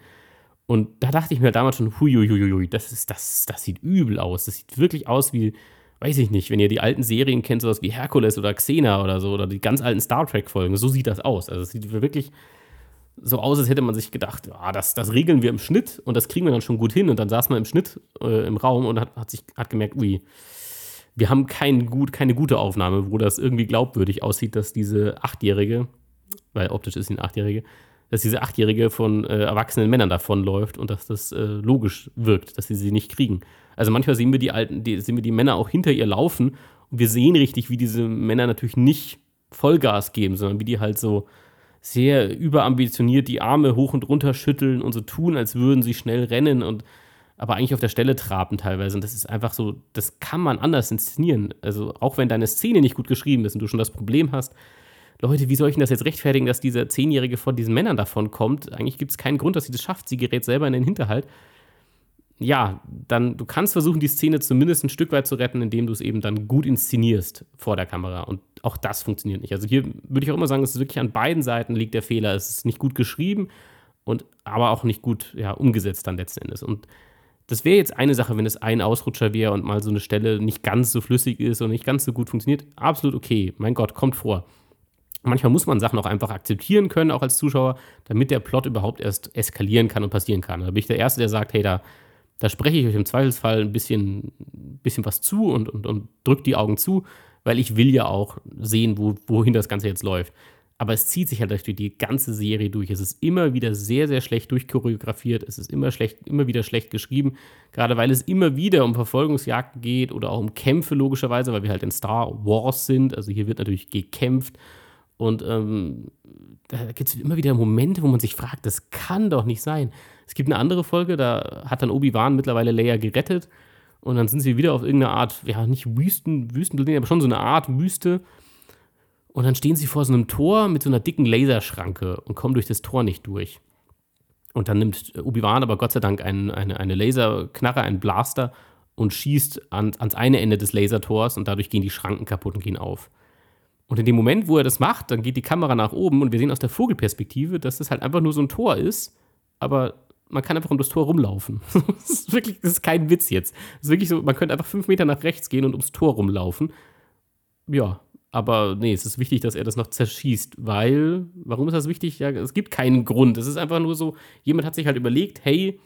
Und da dachte ich mir damals schon, huiuiuiui, das, ist, das, das sieht übel aus. Das sieht wirklich aus wie, weiß ich nicht, wenn ihr die alten Serien kennt, sowas wie Herkules oder Xena oder so, oder die ganz alten Star Trek-Folgen, so sieht das aus. Also es sieht wirklich so aus, als hätte man sich gedacht, ah, das, das regeln wir im Schnitt und das kriegen wir dann schon gut hin. Und dann saß man im Schnitt äh, im Raum und hat, hat, sich, hat gemerkt, ui, wir haben kein gut, keine gute Aufnahme, wo das irgendwie glaubwürdig aussieht, dass diese Achtjährige, weil optisch ist sie eine Achtjährige, dass diese Achtjährige von äh, erwachsenen Männern davonläuft und dass das äh, logisch wirkt, dass sie sie nicht kriegen. Also manchmal sehen wir die alten, die, sehen wir die Männer auch hinter ihr laufen und wir sehen richtig, wie diese Männer natürlich nicht Vollgas geben, sondern wie die halt so sehr überambitioniert die Arme hoch und runter schütteln und so tun, als würden sie schnell rennen und aber eigentlich auf der Stelle traben teilweise. Und das ist einfach so, das kann man anders inszenieren. Also auch wenn deine Szene nicht gut geschrieben ist und du schon das Problem hast, Leute, wie soll ich denn das jetzt rechtfertigen, dass dieser Zehnjährige von diesen Männern davon kommt? Eigentlich gibt es keinen Grund, dass sie das schafft. Sie gerät selber in den Hinterhalt. Ja, dann, du kannst versuchen, die Szene zumindest ein Stück weit zu retten, indem du es eben dann gut inszenierst vor der Kamera. Und auch das funktioniert nicht. Also hier würde ich auch immer sagen, es ist wirklich an beiden Seiten liegt der Fehler. Es ist nicht gut geschrieben und aber auch nicht gut ja, umgesetzt dann letzten Endes. Und das wäre jetzt eine Sache, wenn es ein Ausrutscher wäre und mal so eine Stelle nicht ganz so flüssig ist und nicht ganz so gut funktioniert. Absolut okay. Mein Gott, kommt vor. Manchmal muss man Sachen auch einfach akzeptieren können, auch als Zuschauer, damit der Plot überhaupt erst eskalieren kann und passieren kann. Da bin ich der Erste, der sagt, hey, da Da spreche ich euch im Zweifelsfall ein bisschen, bisschen was zu und, und, und drücke die Augen zu, weil ich will ja auch sehen, wo, wohin das Ganze jetzt läuft. Aber es zieht sich halt durch die ganze Serie durch. Es ist immer wieder sehr, sehr schlecht durchchoreografiert. Es ist immer schlecht, immer wieder schlecht geschrieben. Gerade weil es immer wieder um Verfolgungsjagden geht oder auch um Kämpfe, logischerweise, weil wir halt in Star Wars sind. Also hier wird natürlich gekämpft. Und ähm, da gibt es immer wieder Momente, wo man sich fragt, das kann doch nicht sein. Es gibt eine andere Folge, da hat dann Obi-Wan mittlerweile Leia gerettet. Und dann sind sie wieder auf irgendeine Art, ja, nicht Wüsten, Wüstenplanet, aber schon so eine Art Wüste. Und dann stehen sie vor so einem Tor mit so einer dicken Laserschranke und kommen durch das Tor nicht durch. Und dann nimmt Obi-Wan aber Gott sei Dank ein, eine, eine Laserknarre, einen Blaster und schießt an, ans eine Ende des Lasertors und dadurch gehen die Schranken kaputt und gehen auf. Und in dem Moment, wo er das macht, dann geht die Kamera nach oben und wir sehen aus der Vogelperspektive, dass das halt einfach nur so ein Tor ist, aber man kann einfach um das Tor rumlaufen. [laughs] das ist wirklich, das ist kein Witz jetzt. Das ist wirklich so, man könnte einfach fünf Meter nach rechts gehen und ums Tor rumlaufen. Ja, aber nee, es ist wichtig, dass er das noch zerschießt, weil, warum ist das wichtig? Ja, es gibt keinen Grund. Es ist einfach nur so, jemand hat sich halt überlegt, hey,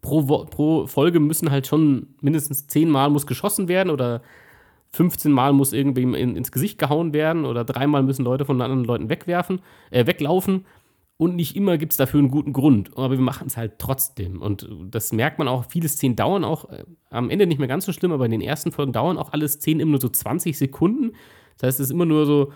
pro, pro Folge müssen halt schon mindestens zehnmal muss geschossen werden oder 15 Mal muss irgendwem in, ins Gesicht gehauen werden oder dreimal müssen Leute von anderen Leuten wegwerfen, äh, weglaufen. Und nicht immer gibt es dafür einen guten Grund. Aber wir machen es halt trotzdem. Und das merkt man auch. Viele Szenen dauern auch äh, am Ende nicht mehr ganz so schlimm, aber in den ersten Folgen dauern auch alle Szenen immer nur so 20 Sekunden. Das heißt, es ist immer nur so,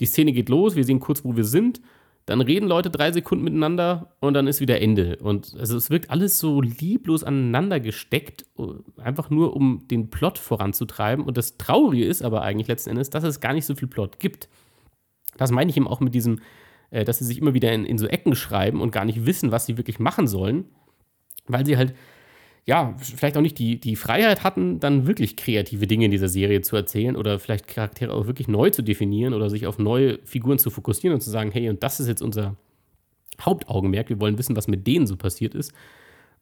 die Szene geht los, wir sehen kurz, wo wir sind. Dann reden Leute drei Sekunden miteinander und dann ist wieder Ende. Und also es wirkt alles so lieblos aneinander gesteckt, äh, einfach nur um den Plot voranzutreiben. Und das Traurige ist aber eigentlich letzten Endes, dass es gar nicht so viel Plot gibt. Das meine ich eben auch mit diesem äh, dass sie sich immer wieder in, in so Ecken schreiben und gar nicht wissen, was sie wirklich machen sollen, weil sie halt ja, vielleicht auch nicht die, die Freiheit hatten, dann wirklich kreative Dinge in dieser Serie zu erzählen oder vielleicht Charaktere auch wirklich neu zu definieren oder sich auf neue Figuren zu fokussieren und zu sagen, hey, und das ist jetzt unser Hauptaugenmerk, wir wollen wissen, was mit denen so passiert ist.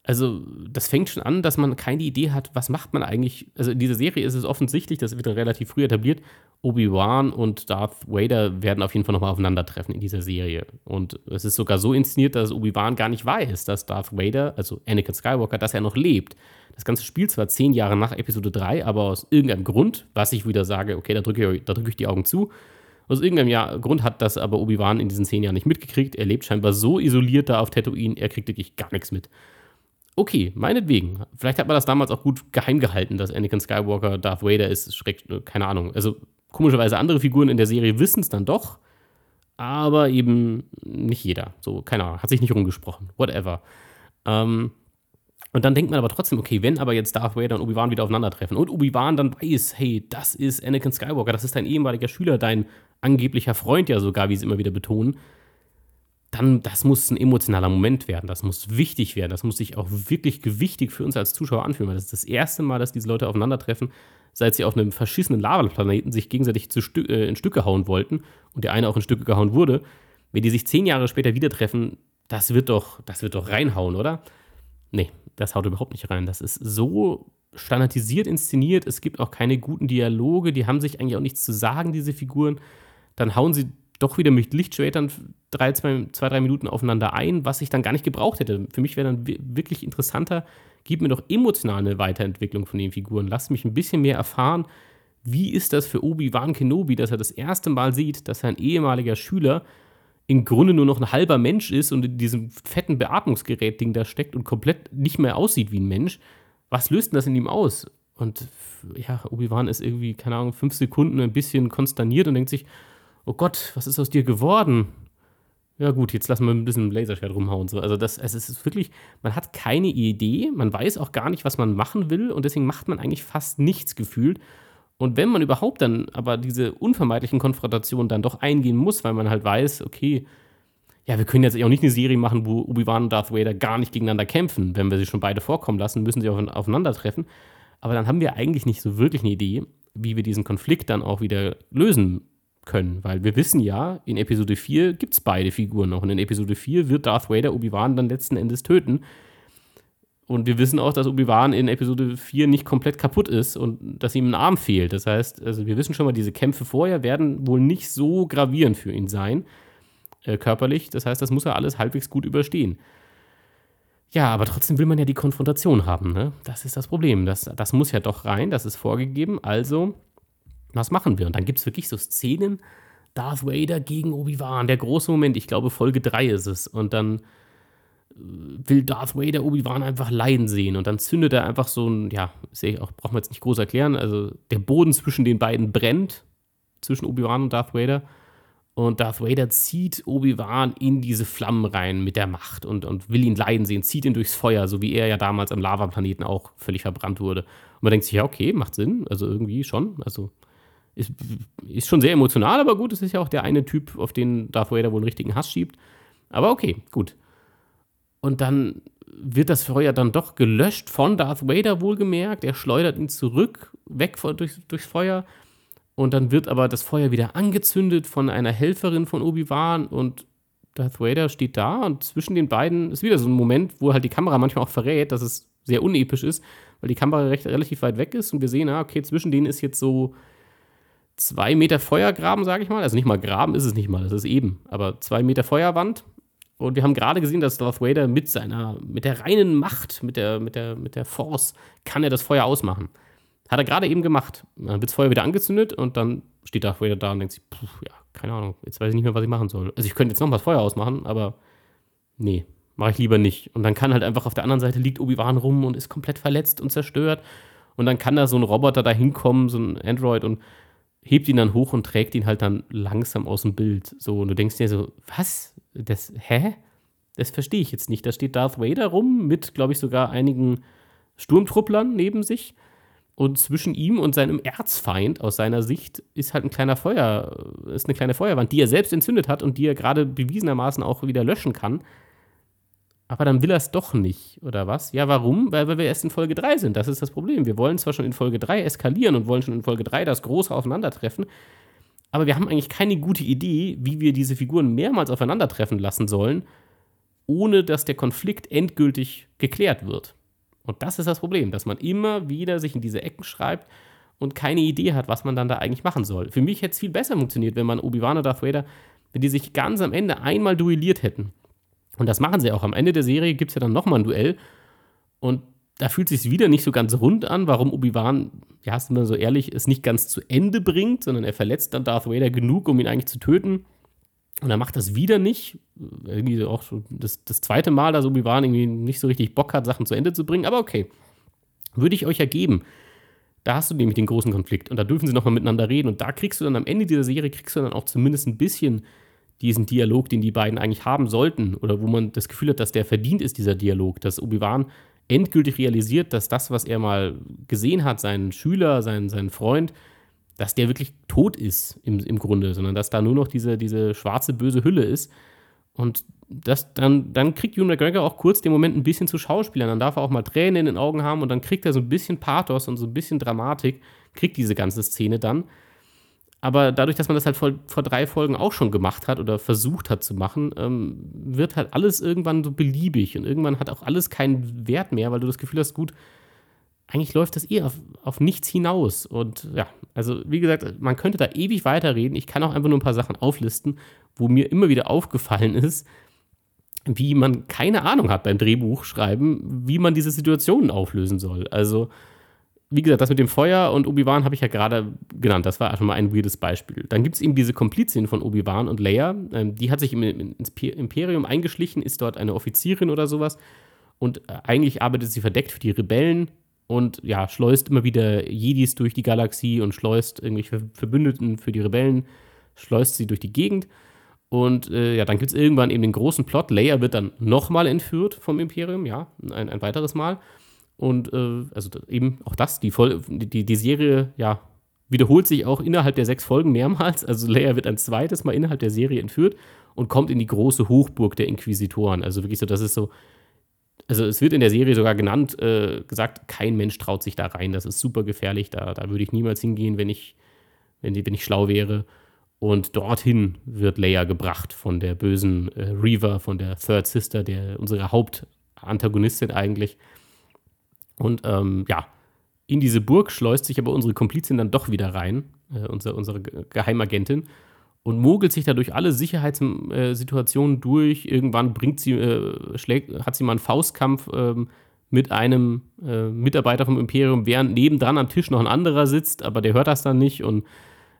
Also, das fängt schon an, dass man keine Idee hat, was macht man eigentlich. Also, in dieser Serie ist es offensichtlich, das wird dann relativ früh etabliert, Obi-Wan und Darth Vader werden auf jeden Fall nochmal aufeinandertreffen in dieser Serie. Und es ist sogar so inszeniert, dass Obi-Wan gar nicht weiß, dass Darth Vader, also Anakin Skywalker, dass er noch lebt. Das ganze Spiel zwar zehn Jahre nach Episode 3, aber aus irgendeinem Grund, was ich wieder sage, okay, da drücke ich, drück ich die Augen zu, aus irgendeinem Jahr, Grund hat das aber Obi-Wan in diesen zehn Jahren nicht mitgekriegt. Er lebt scheinbar so isoliert da auf Tatooine, er kriegt wirklich gar nichts mit. Okay, meinetwegen. Vielleicht hat man das damals auch gut geheim gehalten, dass Anakin Skywalker Darth Vader ist. Schreck, keine Ahnung. Also komischerweise andere Figuren in der Serie wissen es dann doch, aber eben nicht jeder. So, keine Ahnung, hat sich nicht rumgesprochen. Whatever. Ähm, und dann denkt man aber trotzdem, okay, wenn aber jetzt Darth Vader und Obi-Wan wieder aufeinandertreffen und Obi-Wan dann weiß, hey, das ist Anakin Skywalker, das ist dein ehemaliger Schüler, dein angeblicher Freund ja sogar, wie sie immer wieder betonen, dann, das muss ein emotionaler Moment werden, das muss wichtig werden, das muss sich auch wirklich gewichtig für uns als Zuschauer anfühlen, weil das ist das erste Mal, dass diese Leute aufeinandertreffen, seit sie auf einem verschissenen Lavaplaneten sich gegenseitig Stü äh, in Stücke hauen wollten und der eine auch in Stücke gehauen wurde, wenn die sich zehn Jahre später wieder treffen, das wird doch, das wird doch reinhauen, oder? Nee, das haut überhaupt nicht rein. Das ist so standardisiert inszeniert, es gibt auch keine guten Dialoge, die haben sich eigentlich auch nichts zu sagen, diese Figuren. Dann hauen sie doch wieder mit Lichtschwertern drei, zwei, zwei, drei Minuten aufeinander ein, was ich dann gar nicht gebraucht hätte. Für mich wäre dann wirklich interessanter, gib mir doch emotional eine Weiterentwicklung von den Figuren. Lass mich ein bisschen mehr erfahren, wie ist das für Obi-Wan Kenobi, dass er das erste Mal sieht, dass sein ehemaliger Schüler im Grunde nur noch ein halber Mensch ist und in diesem fetten Beatmungsgerät-Ding da steckt und komplett nicht mehr aussieht wie ein Mensch. Was löst denn das in ihm aus? Und ja, Obi-Wan ist irgendwie, keine Ahnung, fünf Sekunden ein bisschen konsterniert und denkt sich, oh Gott, was ist aus dir geworden? Ja gut, jetzt lassen wir ein bisschen Laserschwert rumhauen. So. Also das, es ist wirklich, man hat keine Idee, man weiß auch gar nicht, was man machen will und deswegen macht man eigentlich fast nichts gefühlt. Und wenn man überhaupt dann aber diese unvermeidlichen Konfrontationen dann doch eingehen muss, weil man halt weiß, okay, ja, wir können jetzt auch nicht eine Serie machen, wo Obi-Wan und Darth Vader gar nicht gegeneinander kämpfen. Wenn wir sie schon beide vorkommen lassen, müssen sie aufeinandertreffen. Aber dann haben wir eigentlich nicht so wirklich eine Idee, wie wir diesen Konflikt dann auch wieder lösen können. Weil wir wissen ja, in Episode 4 gibt es beide Figuren noch. Und in Episode 4 wird Darth Vader Obi-Wan dann letzten Endes töten. Und wir wissen auch, dass Obi-Wan in Episode 4 nicht komplett kaputt ist und dass ihm ein Arm fehlt. Das heißt, also wir wissen schon mal, diese Kämpfe vorher werden wohl nicht so gravierend für ihn sein, äh, körperlich. Das heißt, das muss er alles halbwegs gut überstehen. Ja, aber trotzdem will man ja die Konfrontation haben, ne? Das ist das Problem. Das, das muss ja doch rein, das ist vorgegeben. Also, was machen wir? Und dann gibt es wirklich so Szenen, Darth Vader gegen Obi-Wan, der große Moment, ich glaube Folge 3 ist es. Und dann äh, will Darth Vader Obi-Wan einfach leiden sehen. Und dann zündet er einfach so ein, ja, sehe auch, brauchen wir jetzt nicht groß erklären. Also der Boden zwischen den beiden brennt, zwischen Obi-Wan und Darth Vader. Und Darth Vader zieht Obi-Wan in diese Flammen rein mit der Macht und, und will ihn leiden sehen, zieht ihn durchs Feuer, so wie er ja damals am Lavaplaneten auch völlig verbrannt wurde. Und man denkt sich, ja, okay, macht Sinn, also irgendwie schon. Also ist, ist schon sehr emotional, aber gut, es ist ja auch der eine Typ, auf den Darth Vader wohl einen richtigen Hass schiebt. Aber okay, gut. Und dann wird das Feuer dann doch gelöscht von Darth Vader wohlgemerkt. Er schleudert ihn zurück, weg von, durch, durchs Feuer. Und dann wird aber das Feuer wieder angezündet von einer Helferin von Obi-Wan und Darth Vader steht da und zwischen den beiden ist wieder so ein Moment, wo halt die Kamera manchmal auch verrät, dass es sehr unepisch ist, weil die Kamera recht, relativ weit weg ist und wir sehen, ah, okay, zwischen denen ist jetzt so zwei Meter Feuergraben, sage ich mal. Also nicht mal Graben ist es nicht mal, das ist eben, aber zwei Meter Feuerwand. Und wir haben gerade gesehen, dass Darth Vader mit seiner, mit der reinen Macht, mit der, mit der, mit der Force, kann er das Feuer ausmachen. Hat er gerade eben gemacht. Dann wird das Feuer wieder angezündet und dann steht Darth Vader da und denkt sich, puh, ja, keine Ahnung, jetzt weiß ich nicht mehr, was ich machen soll. Also ich könnte jetzt noch mal das Feuer ausmachen, aber nee, mache ich lieber nicht. Und dann kann halt einfach auf der anderen Seite liegt Obi-Wan rum und ist komplett verletzt und zerstört. Und dann kann da so ein Roboter da hinkommen, so ein Android und hebt ihn dann hoch und trägt ihn halt dann langsam aus dem Bild. So, und du denkst dir so, was? Das, hä? Das verstehe ich jetzt nicht. Da steht Darth Vader rum mit, glaube ich, sogar einigen Sturmtrupplern neben sich. Und zwischen ihm und seinem Erzfeind aus seiner Sicht ist halt ein kleiner Feuer, ist eine kleine Feuerwand, die er selbst entzündet hat und die er gerade bewiesenermaßen auch wieder löschen kann. Aber dann will er es doch nicht, oder was? Ja, warum? Weil, weil wir erst in Folge 3 sind. Das ist das Problem. Wir wollen zwar schon in Folge 3 eskalieren und wollen schon in Folge 3 das große Aufeinandertreffen, aber wir haben eigentlich keine gute Idee, wie wir diese Figuren mehrmals aufeinandertreffen lassen sollen, ohne dass der Konflikt endgültig geklärt wird. Und das ist das Problem, dass man immer wieder sich in diese Ecken schreibt und keine Idee hat, was man dann da eigentlich machen soll. Für mich hätte es viel besser funktioniert, wenn man Obi-Wan und Darth Vader, wenn die sich ganz am Ende einmal duelliert hätten. Und das machen sie auch. Am Ende der Serie gibt es ja dann nochmal ein Duell. Und da fühlt sich wieder nicht so ganz rund an, warum Obi-Wan, ja, sind wir so ehrlich, es nicht ganz zu Ende bringt, sondern er verletzt dann Darth Vader genug, um ihn eigentlich zu töten. Und er macht das wieder nicht. Irgendwie auch das, das zweite Mal, dass Obi-Wan irgendwie nicht so richtig Bock hat, Sachen zu Ende zu bringen. Aber okay. Würde ich euch ergeben. Da hast du nämlich den großen Konflikt. Und da dürfen sie nochmal miteinander reden. Und da kriegst du dann am Ende dieser Serie, kriegst du dann auch zumindest ein bisschen diesen Dialog, den die beiden eigentlich haben sollten. Oder wo man das Gefühl hat, dass der verdient ist, dieser Dialog. Dass Obi-Wan endgültig realisiert, dass das, was er mal gesehen hat, seinen Schüler, seinen, seinen Freund, dass der wirklich tot ist im, im Grunde, sondern dass da nur noch diese, diese schwarze, böse Hülle ist. Und das, dann, dann kriegt Ewan McGregor auch kurz den Moment ein bisschen zu schauspielern. Dann darf er auch mal Tränen in den Augen haben und dann kriegt er so ein bisschen Pathos und so ein bisschen Dramatik, kriegt diese ganze Szene dann. Aber dadurch, dass man das halt vor, vor drei Folgen auch schon gemacht hat oder versucht hat zu machen, ähm, wird halt alles irgendwann so beliebig und irgendwann hat auch alles keinen Wert mehr, weil du das Gefühl hast, gut, eigentlich läuft das eh auf, auf nichts hinaus. Und ja, also wie gesagt, man könnte da ewig weiterreden. Ich kann auch einfach nur ein paar Sachen auflisten, wo mir immer wieder aufgefallen ist, wie man keine Ahnung hat beim Drehbuchschreiben, wie man diese Situationen auflösen soll. Also, wie gesagt, das mit dem Feuer und Obi-Wan habe ich ja gerade genannt. Das war schon mal ein weirdes Beispiel. Dann gibt es eben diese Komplizin von Obi-Wan und Leia. Ähm, die hat sich im, ins Imperium eingeschlichen, ist dort eine Offizierin oder sowas. Und äh, eigentlich arbeitet sie verdeckt für die Rebellen und ja, schleust immer wieder Jedis durch die Galaxie und schleust irgendwelche Verbündeten für die Rebellen, schleust sie durch die Gegend. Und äh, ja, dann gibt es irgendwann eben den großen Plot. Leia wird dann nochmal entführt vom Imperium, ja, ein, ein weiteres Mal. Und äh, also eben auch das, die, Vol die, die Serie, ja, wiederholt sich auch innerhalb der sechs Folgen mehrmals. Also Leia wird ein zweites Mal innerhalb der Serie entführt und kommt in die große Hochburg der Inquisitoren. Also wirklich so, das ist so also es wird in der Serie sogar genannt, äh, gesagt, kein Mensch traut sich da rein. Das ist super gefährlich. Da, da würde ich niemals hingehen, wenn ich, wenn, wenn ich schlau wäre. Und dorthin wird Leia gebracht von der bösen äh, Reaver, von der Third Sister, der unsere Hauptantagonistin eigentlich. Und ähm, ja, in diese Burg schleust sich aber unsere Komplizin dann doch wieder rein, äh, unsere, unsere Geheimagentin. und mogelt sich dadurch alle Sicherheitssituationen durch. Irgendwann bringt sie, äh, schlägt, hat sie mal einen Faustkampf ähm, mit einem äh, Mitarbeiter vom Imperium, während nebendran am Tisch noch ein anderer sitzt, aber der hört das dann nicht und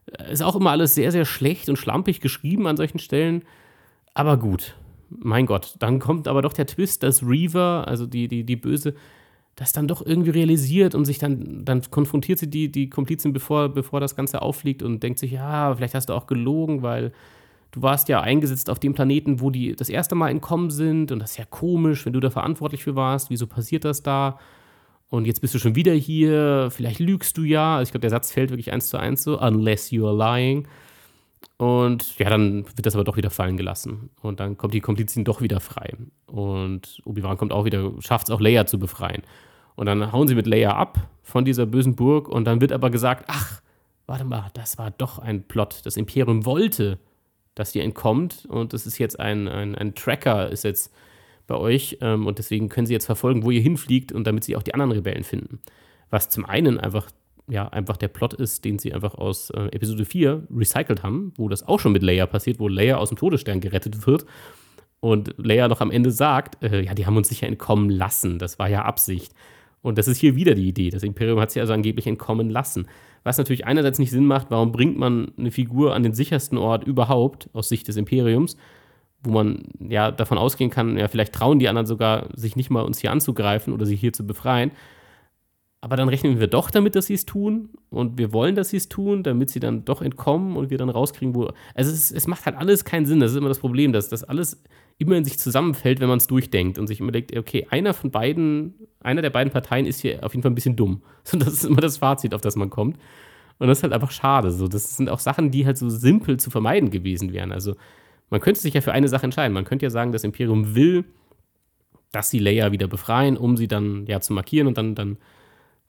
äh, ist auch immer alles sehr, sehr schlecht und schlampig geschrieben an solchen Stellen. Aber gut, mein Gott, dann kommt aber doch der Twist, dass Reaver, also die, die, die Böse, das dann doch irgendwie realisiert und sich dann, dann konfrontiert sie die, die Komplizin, bevor, bevor das Ganze auffliegt und denkt sich, ja, vielleicht hast du auch gelogen, weil du warst ja eingesetzt auf dem Planeten, wo die das erste Mal entkommen sind und das ist ja komisch, wenn du da verantwortlich für warst, wieso passiert das da? Und jetzt bist du schon wieder hier, vielleicht lügst du ja. Also ich glaube, der Satz fällt wirklich eins zu eins so, unless you are lying. Und ja, dann wird das aber doch wieder fallen gelassen. Und dann kommt die Komplizin doch wieder frei. Und Obi-Wan kommt auch wieder, schafft es auch Leia zu befreien. Und dann hauen sie mit Leia ab von dieser bösen Burg. Und dann wird aber gesagt, ach, warte mal, das war doch ein Plot. Das Imperium wollte, dass ihr entkommt. Und das ist jetzt ein, ein, ein Tracker, ist jetzt bei euch. Ähm, und deswegen können sie jetzt verfolgen, wo ihr hinfliegt und damit sie auch die anderen Rebellen finden. Was zum einen einfach, ja, einfach der Plot ist, den sie einfach aus äh, Episode 4 recycelt haben, wo das auch schon mit Leia passiert, wo Leia aus dem Todesstern gerettet wird. Und Leia noch am Ende sagt, äh, ja, die haben uns sicher entkommen lassen. Das war ja Absicht. Und das ist hier wieder die Idee. Das Imperium hat sie also angeblich entkommen lassen. Was natürlich einerseits nicht Sinn macht, warum bringt man eine Figur an den sichersten Ort überhaupt aus Sicht des Imperiums, wo man ja davon ausgehen kann, ja, vielleicht trauen die anderen sogar, sich nicht mal uns hier anzugreifen oder sie hier zu befreien. Aber dann rechnen wir doch damit, dass sie es tun und wir wollen, dass sie es tun, damit sie dann doch entkommen und wir dann rauskriegen, wo. Also es, es macht halt alles keinen Sinn. Das ist immer das Problem, dass das alles immer in sich zusammenfällt, wenn man es durchdenkt und sich immer denkt, okay, einer von beiden, einer der beiden Parteien ist hier auf jeden Fall ein bisschen dumm. [laughs] So, das ist immer das Fazit, auf das man kommt. Und das ist halt einfach schade. So, das sind auch Sachen, die halt so simpel zu vermeiden gewesen wären. Also man könnte sich ja für eine Sache entscheiden. Man könnte ja sagen, das Imperium will, dass sie Leia wieder befreien, um sie dann ja zu markieren und dann, dann,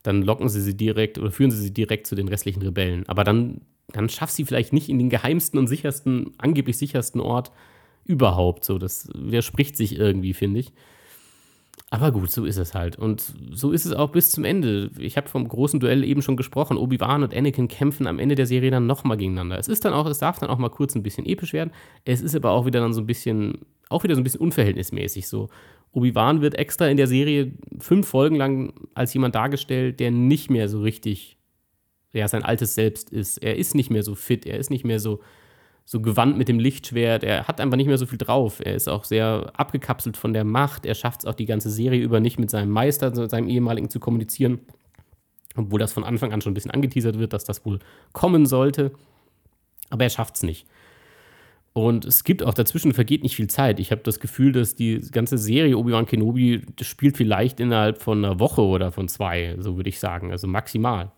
dann locken sie sie direkt oder führen sie sie direkt zu den restlichen Rebellen. Aber dann, dann schafft sie vielleicht nicht in den geheimsten und sichersten, angeblich sichersten Ort überhaupt. So, das widerspricht sich irgendwie, finde ich. Aber gut, so ist es halt. Und so ist es auch bis zum Ende. Ich habe vom großen Duell eben schon gesprochen. Obi-Wan und Anakin kämpfen am Ende der Serie dann nochmal gegeneinander. Es ist dann auch, es darf dann auch mal kurz ein bisschen episch werden. Es ist aber auch wieder dann so ein bisschen, auch wieder so ein bisschen unverhältnismäßig so. Obi-Wan wird extra in der Serie fünf Folgen lang als jemand dargestellt, der nicht mehr so richtig, ja, sein altes Selbst ist. Er ist nicht mehr so fit, er ist nicht mehr so so gewandt mit dem Lichtschwert. Er hat einfach nicht mehr so viel drauf. Er ist auch sehr abgekapselt von der Macht. Er schafft es auch die ganze Serie über nicht mit seinem Meister, seinem ehemaligen zu kommunizieren. Obwohl das von Anfang an schon ein bisschen angeteasert wird, dass das wohl kommen sollte. Aber er schafft es nicht. Und es gibt auch dazwischen vergeht nicht viel Zeit. Ich habe das Gefühl, dass die ganze Serie Obi-Wan Kenobi spielt vielleicht innerhalb von einer Woche oder von zwei, so würde ich sagen. Also maximal.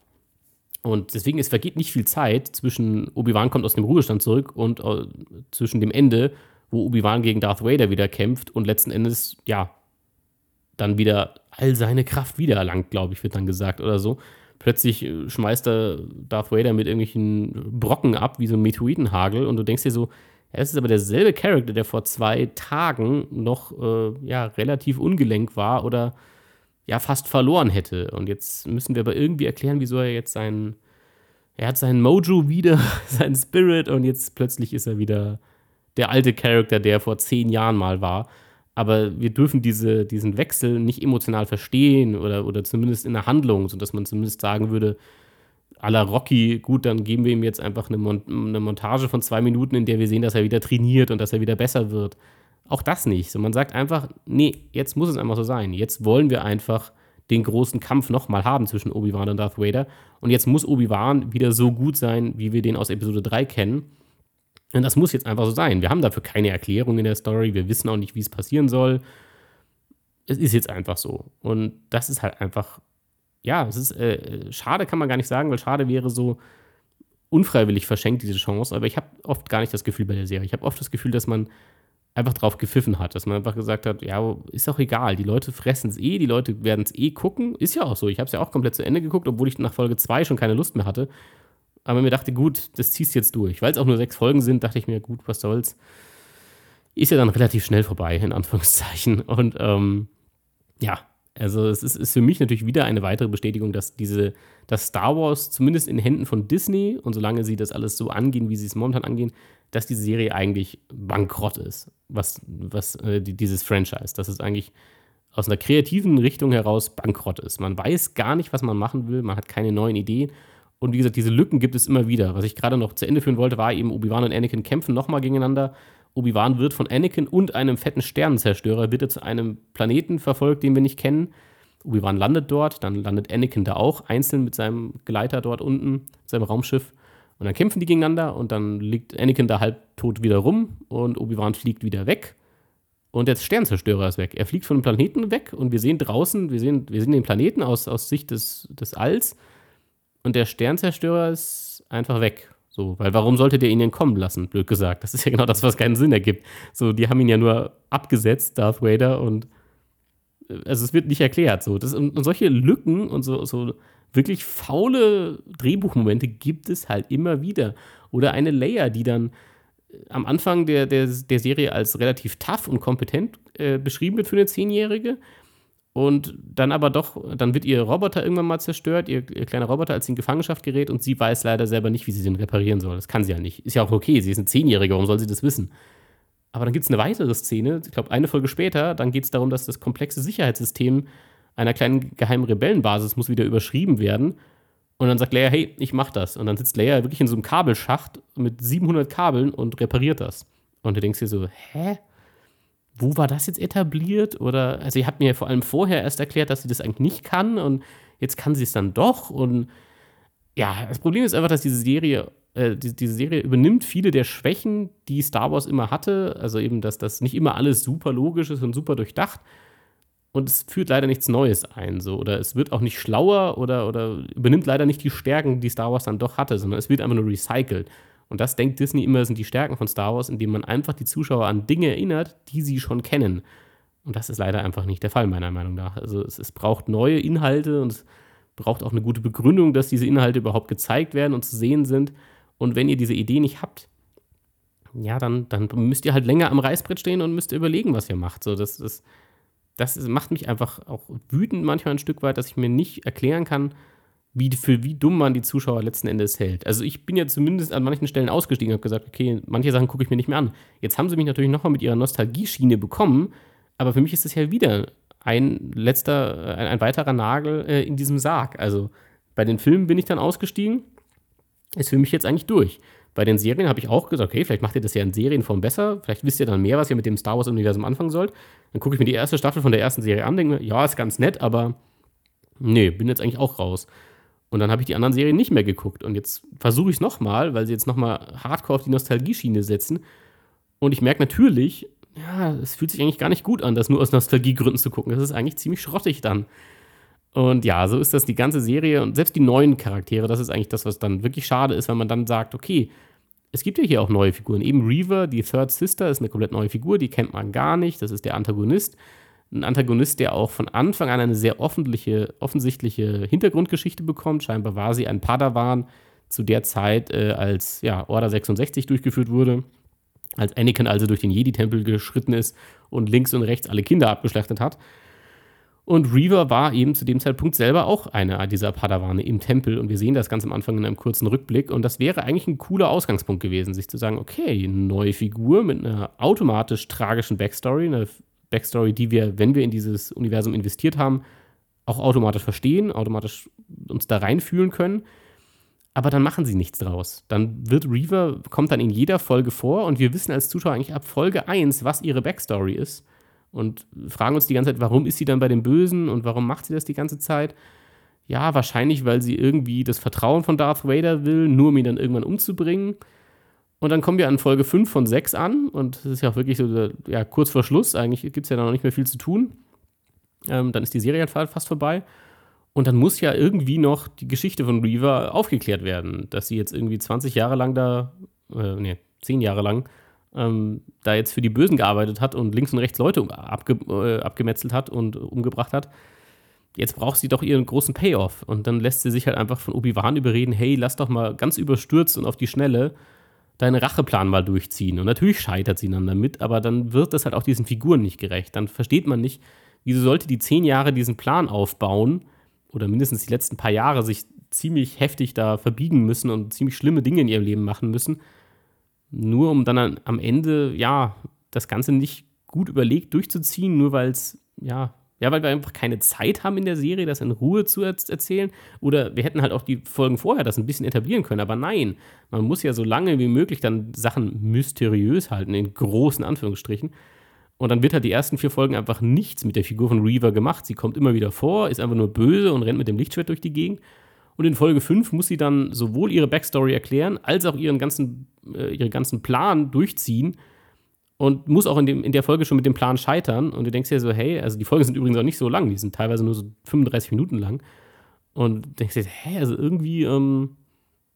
Und deswegen, es vergeht nicht viel Zeit zwischen Obi-Wan kommt aus dem Ruhestand zurück und äh, zwischen dem Ende, wo Obi-Wan gegen Darth Vader wieder kämpft und letzten Endes, ja, dann wieder all seine Kraft wiedererlangt, glaube ich, wird dann gesagt oder so. Plötzlich äh, schmeißt er Darth Vader mit irgendwelchen Brocken ab, wie so ein Meteoritenhagel, und du denkst dir so, ja, es ist aber derselbe Charakter, der vor zwei Tagen noch äh, ja, relativ ungelenk war oder ja fast verloren hätte. Und jetzt müssen wir aber irgendwie erklären, wieso er jetzt seinen, er hat seinen Mojo wieder, [laughs] seinen Spirit und jetzt plötzlich ist er wieder der alte Charakter, der vor zehn Jahren mal war. Aber wir dürfen diese, diesen Wechsel nicht emotional verstehen oder, oder zumindest in der Handlung, sodass man zumindest sagen würde, à la Rocky, gut, dann geben wir ihm jetzt einfach eine, Mon eine Montage von zwei Minuten, in der wir sehen, dass er wieder trainiert und dass er wieder besser wird. Auch das nicht. So, man sagt einfach, nee, jetzt muss es einfach so sein. Jetzt wollen wir einfach den großen Kampf nochmal haben zwischen Obi-Wan und Darth Vader. Und jetzt muss Obi-Wan wieder so gut sein, wie wir den aus Episode 3 kennen. Und das muss jetzt einfach so sein. Wir haben dafür keine Erklärung in der Story. Wir wissen auch nicht, wie es passieren soll. Es ist jetzt einfach so. Und das ist halt einfach, ja, es ist äh, schade, kann man gar nicht sagen, weil schade wäre so unfreiwillig verschenkt, diese Chance. Aber ich habe oft gar nicht das Gefühl bei der Serie. Ich habe oft das Gefühl, dass man einfach drauf gepfiffen hat, dass man einfach gesagt hat, ja, ist auch egal, die Leute fressen es eh, die Leute werden es eh gucken, ist ja auch so. Ich habe es ja auch komplett zu Ende geguckt, obwohl ich nach Folge 2 schon keine Lust mehr hatte. Aber mir dachte, gut, das ziehst jetzt durch. Weil es auch nur sechs Folgen sind, dachte ich mir, gut, was soll's. Ist ja dann relativ schnell vorbei, in Anführungszeichen. Und ähm, ja, Also es ist, ist für mich natürlich wieder eine weitere Bestätigung, dass diese, dass Star Wars zumindest in Händen von Disney und solange sie das alles so angehen, wie sie es momentan angehen, dass die Serie eigentlich bankrott ist, was, was äh, die, dieses Franchise. Dass es eigentlich aus einer kreativen Richtung heraus bankrott ist. Man weiß gar nicht, was man machen will, man hat keine neuen Ideen. Und wie gesagt, diese Lücken gibt es immer wieder. Was ich gerade noch zu Ende führen wollte, war eben, Obi-Wan und Anakin kämpfen nochmal gegeneinander. Obi-Wan wird von Anakin und einem fetten Sternenzerstörer er zu einem Planeten verfolgt, den wir nicht kennen. Obi-Wan landet dort, dann landet Anakin da auch, einzeln mit seinem Gleiter dort unten, seinem Raumschiff. Und dann kämpfen die gegeneinander und dann liegt Anakin da halb tot wieder rum und Obi-Wan fliegt wieder weg. Und der Sternzerstörer ist weg. Er fliegt von dem Planeten weg und wir sehen draußen, wir sehen, wir sehen den Planeten aus, aus Sicht des, des Alls und der Sternzerstörer ist einfach weg. So, weil warum sollte der ihn denn kommen lassen, blöd gesagt? Das ist ja genau das, was keinen Sinn ergibt. So, die haben ihn ja nur abgesetzt, Darth Vader, und äh, also es wird nicht erklärt. So, das, und solche Lücken und so, so wirklich faule Drehbuchmomente gibt es halt immer wieder. Oder eine Leia, die dann am Anfang der, der, der Serie als relativ tough und kompetent äh, beschrieben wird für eine Zehnjährige. Und dann aber doch, dann wird ihr Roboter irgendwann mal zerstört, ihr, ihr, kleiner Roboter, als sie in Gefangenschaft gerät und sie weiß leider selber nicht, wie sie den reparieren soll. Das kann sie ja nicht. Ist ja auch okay, sie ist eine Zehnjährige, warum soll sie das wissen? Aber dann gibt es eine weitere Szene, ich glaube eine Folge später, dann geht es darum, dass das komplexe Sicherheitssystem einer kleinen geheimen Rebellenbasis muss wieder überschrieben werden. Und dann sagt Leia, hey, ich mach das. Und dann sitzt Leia wirklich in so einem Kabelschacht mit 700 Kabeln und repariert das. Und du denkst dir so, hä? Wo war das jetzt etabliert? Oder, also ihr habt mir ja vor allem vorher erst erklärt, dass sie das eigentlich nicht kann und jetzt kann sie es dann doch. Und ja, das Problem ist einfach, dass diese Serie, äh, die, diese Serie übernimmt viele der Schwächen, die Star Wars immer hatte. Also eben, dass das nicht immer alles super logisch ist und super durchdacht und es führt leider nichts Neues ein, so oder es wird auch nicht schlauer oder, oder übernimmt leider nicht die Stärken, die Star Wars dann doch hatte, sondern es wird einfach nur recycelt. Und das denkt Disney immer, sind die Stärken von Star Wars, indem man einfach die Zuschauer an Dinge erinnert, die sie schon kennen. Und das ist leider einfach nicht der Fall, meiner Meinung nach. Also es, es braucht neue Inhalte und es braucht auch eine gute Begründung, dass diese Inhalte überhaupt gezeigt werden und zu sehen sind. Und wenn ihr diese Idee nicht habt, ja, dann, dann müsst ihr halt länger am Reißbrett stehen und müsst überlegen, was ihr macht. So, das ist das macht mich einfach auch wütend manchmal ein Stück weit, dass ich mir nicht erklären kann, wie, für wie dumm man die Zuschauer letzten Endes hält. Also ich bin ja zumindest an manchen Stellen ausgestiegen und habe gesagt, okay, manche Sachen gucke ich mir nicht mehr an. Jetzt haben sie mich natürlich nochmal mit ihrer Nostalgieschiene bekommen, aber für mich ist das ja wieder ein letzter, ein, ein weiterer Nagel äh, in diesem Sarg. Also bei den Filmen bin ich dann ausgestiegen, ist für mich jetzt eigentlich durch. Bei den Serien habe ich auch gesagt, okay, vielleicht macht ihr das ja in Serienform besser. Vielleicht wisst ihr dann mehr, was ihr mit dem Star Wars-Universum anfangen sollt. Dann gucke ich mir die erste Staffel von der ersten Serie an, denke mir, ja, ist ganz nett, aber nee, bin jetzt eigentlich auch raus. Und dann habe ich die anderen Serien nicht mehr geguckt. Und jetzt versuche ich es nochmal, weil sie jetzt nochmal hardcore auf die Nostalgie-Schiene setzen. Und ich merke natürlich, ja, es fühlt sich eigentlich gar nicht gut an, das nur aus Nostalgiegründen zu gucken. Das ist eigentlich ziemlich schrottig dann. Und ja, so ist das die ganze Serie und selbst die neuen Charaktere, das ist eigentlich das, was dann wirklich schade ist, wenn man dann sagt, okay, es gibt ja hier auch neue Figuren. Eben Reaver, die Third Sister, ist eine komplett neue Figur, die kennt man gar nicht. Das ist der Antagonist. Ein Antagonist, der auch von Anfang an eine sehr offensichtliche Hintergrundgeschichte bekommt. Scheinbar war sie ein Padawan zu der Zeit, äh, als ja, Order 66 durchgeführt wurde. Als Anakin also durch den Jedi-Tempel geschritten ist und links und rechts alle Kinder abgeschlachtet hat. Und Reaver war eben zu dem Zeitpunkt selber auch einer dieser Padawane im Tempel. Und wir sehen das ganz am Anfang in einem kurzen Rückblick. Und das wäre eigentlich ein cooler Ausgangspunkt gewesen, sich zu sagen, okay, neue Figur mit einer automatisch tragischen Backstory, eine Backstory, die wir, wenn wir in dieses Universum investiert haben, auch automatisch verstehen, automatisch uns da reinfühlen können. Aber dann machen sie nichts draus. Dann wird Reaver, kommt dann in jeder Folge vor und wir wissen als Zuschauer eigentlich ab Folge 1, was ihre Backstory ist und fragen uns die ganze Zeit, warum ist sie dann bei den Bösen und warum macht sie das die ganze Zeit? Ja, wahrscheinlich, weil sie irgendwie das Vertrauen von Darth Vader will, nur um ihn dann irgendwann umzubringen. Und dann kommen wir an Folge 5 von 6 an und das ist ja auch wirklich so, ja, kurz vor Schluss, eigentlich gibt es ja noch nicht mehr viel zu tun. Ähm, dann ist die Serie halt fast vorbei. Und dann muss ja irgendwie noch die Geschichte von Reaver aufgeklärt werden, dass sie jetzt irgendwie 20 Jahre lang da, äh, nee, 10 Jahre lang ähm, da jetzt für die Bösen gearbeitet hat und links und rechts Leute abge äh, abgemetzelt hat und umgebracht hat, jetzt braucht sie doch ihren großen Payoff. Und dann lässt sie sich halt einfach von Obi-Wan überreden, hey, lass doch mal ganz überstürzt und auf die Schnelle deinen Racheplan mal durchziehen. Und natürlich scheitert sie dann damit, aber dann wird das halt auch diesen Figuren nicht gerecht. Dann versteht man nicht, Wieso sollte die zehn Jahre diesen Plan aufbauen oder mindestens die letzten paar Jahre sich ziemlich heftig da verbiegen müssen und ziemlich schlimme Dinge in ihrem Leben machen müssen, nur um dann am Ende, ja, das Ganze nicht gut überlegt durchzuziehen, nur weil es, ja, ja, weil wir einfach keine Zeit haben in der Serie, das in Ruhe zu erzählen. Oder wir hätten halt auch die Folgen vorher das ein bisschen etablieren können. Aber nein, man muss ja so lange wie möglich dann Sachen mysteriös halten, in großen Anführungsstrichen. Und dann wird halt die ersten vier Folgen einfach nichts mit der Figur von Reaver gemacht. Sie kommt immer wieder vor, ist einfach nur böse und rennt mit dem Lichtschwert durch die Gegend. Und in Folge 5 muss sie dann sowohl ihre Backstory erklären, als auch ihren ganzen, äh, ihren ganzen Plan durchziehen und muss auch in, dem, in der Folge schon mit dem Plan scheitern. Und du denkst dir so, hey, also die Folgen sind übrigens auch nicht so lang, die sind teilweise nur so 35 Minuten lang. Und denkst dir, hä, also irgendwie ähm,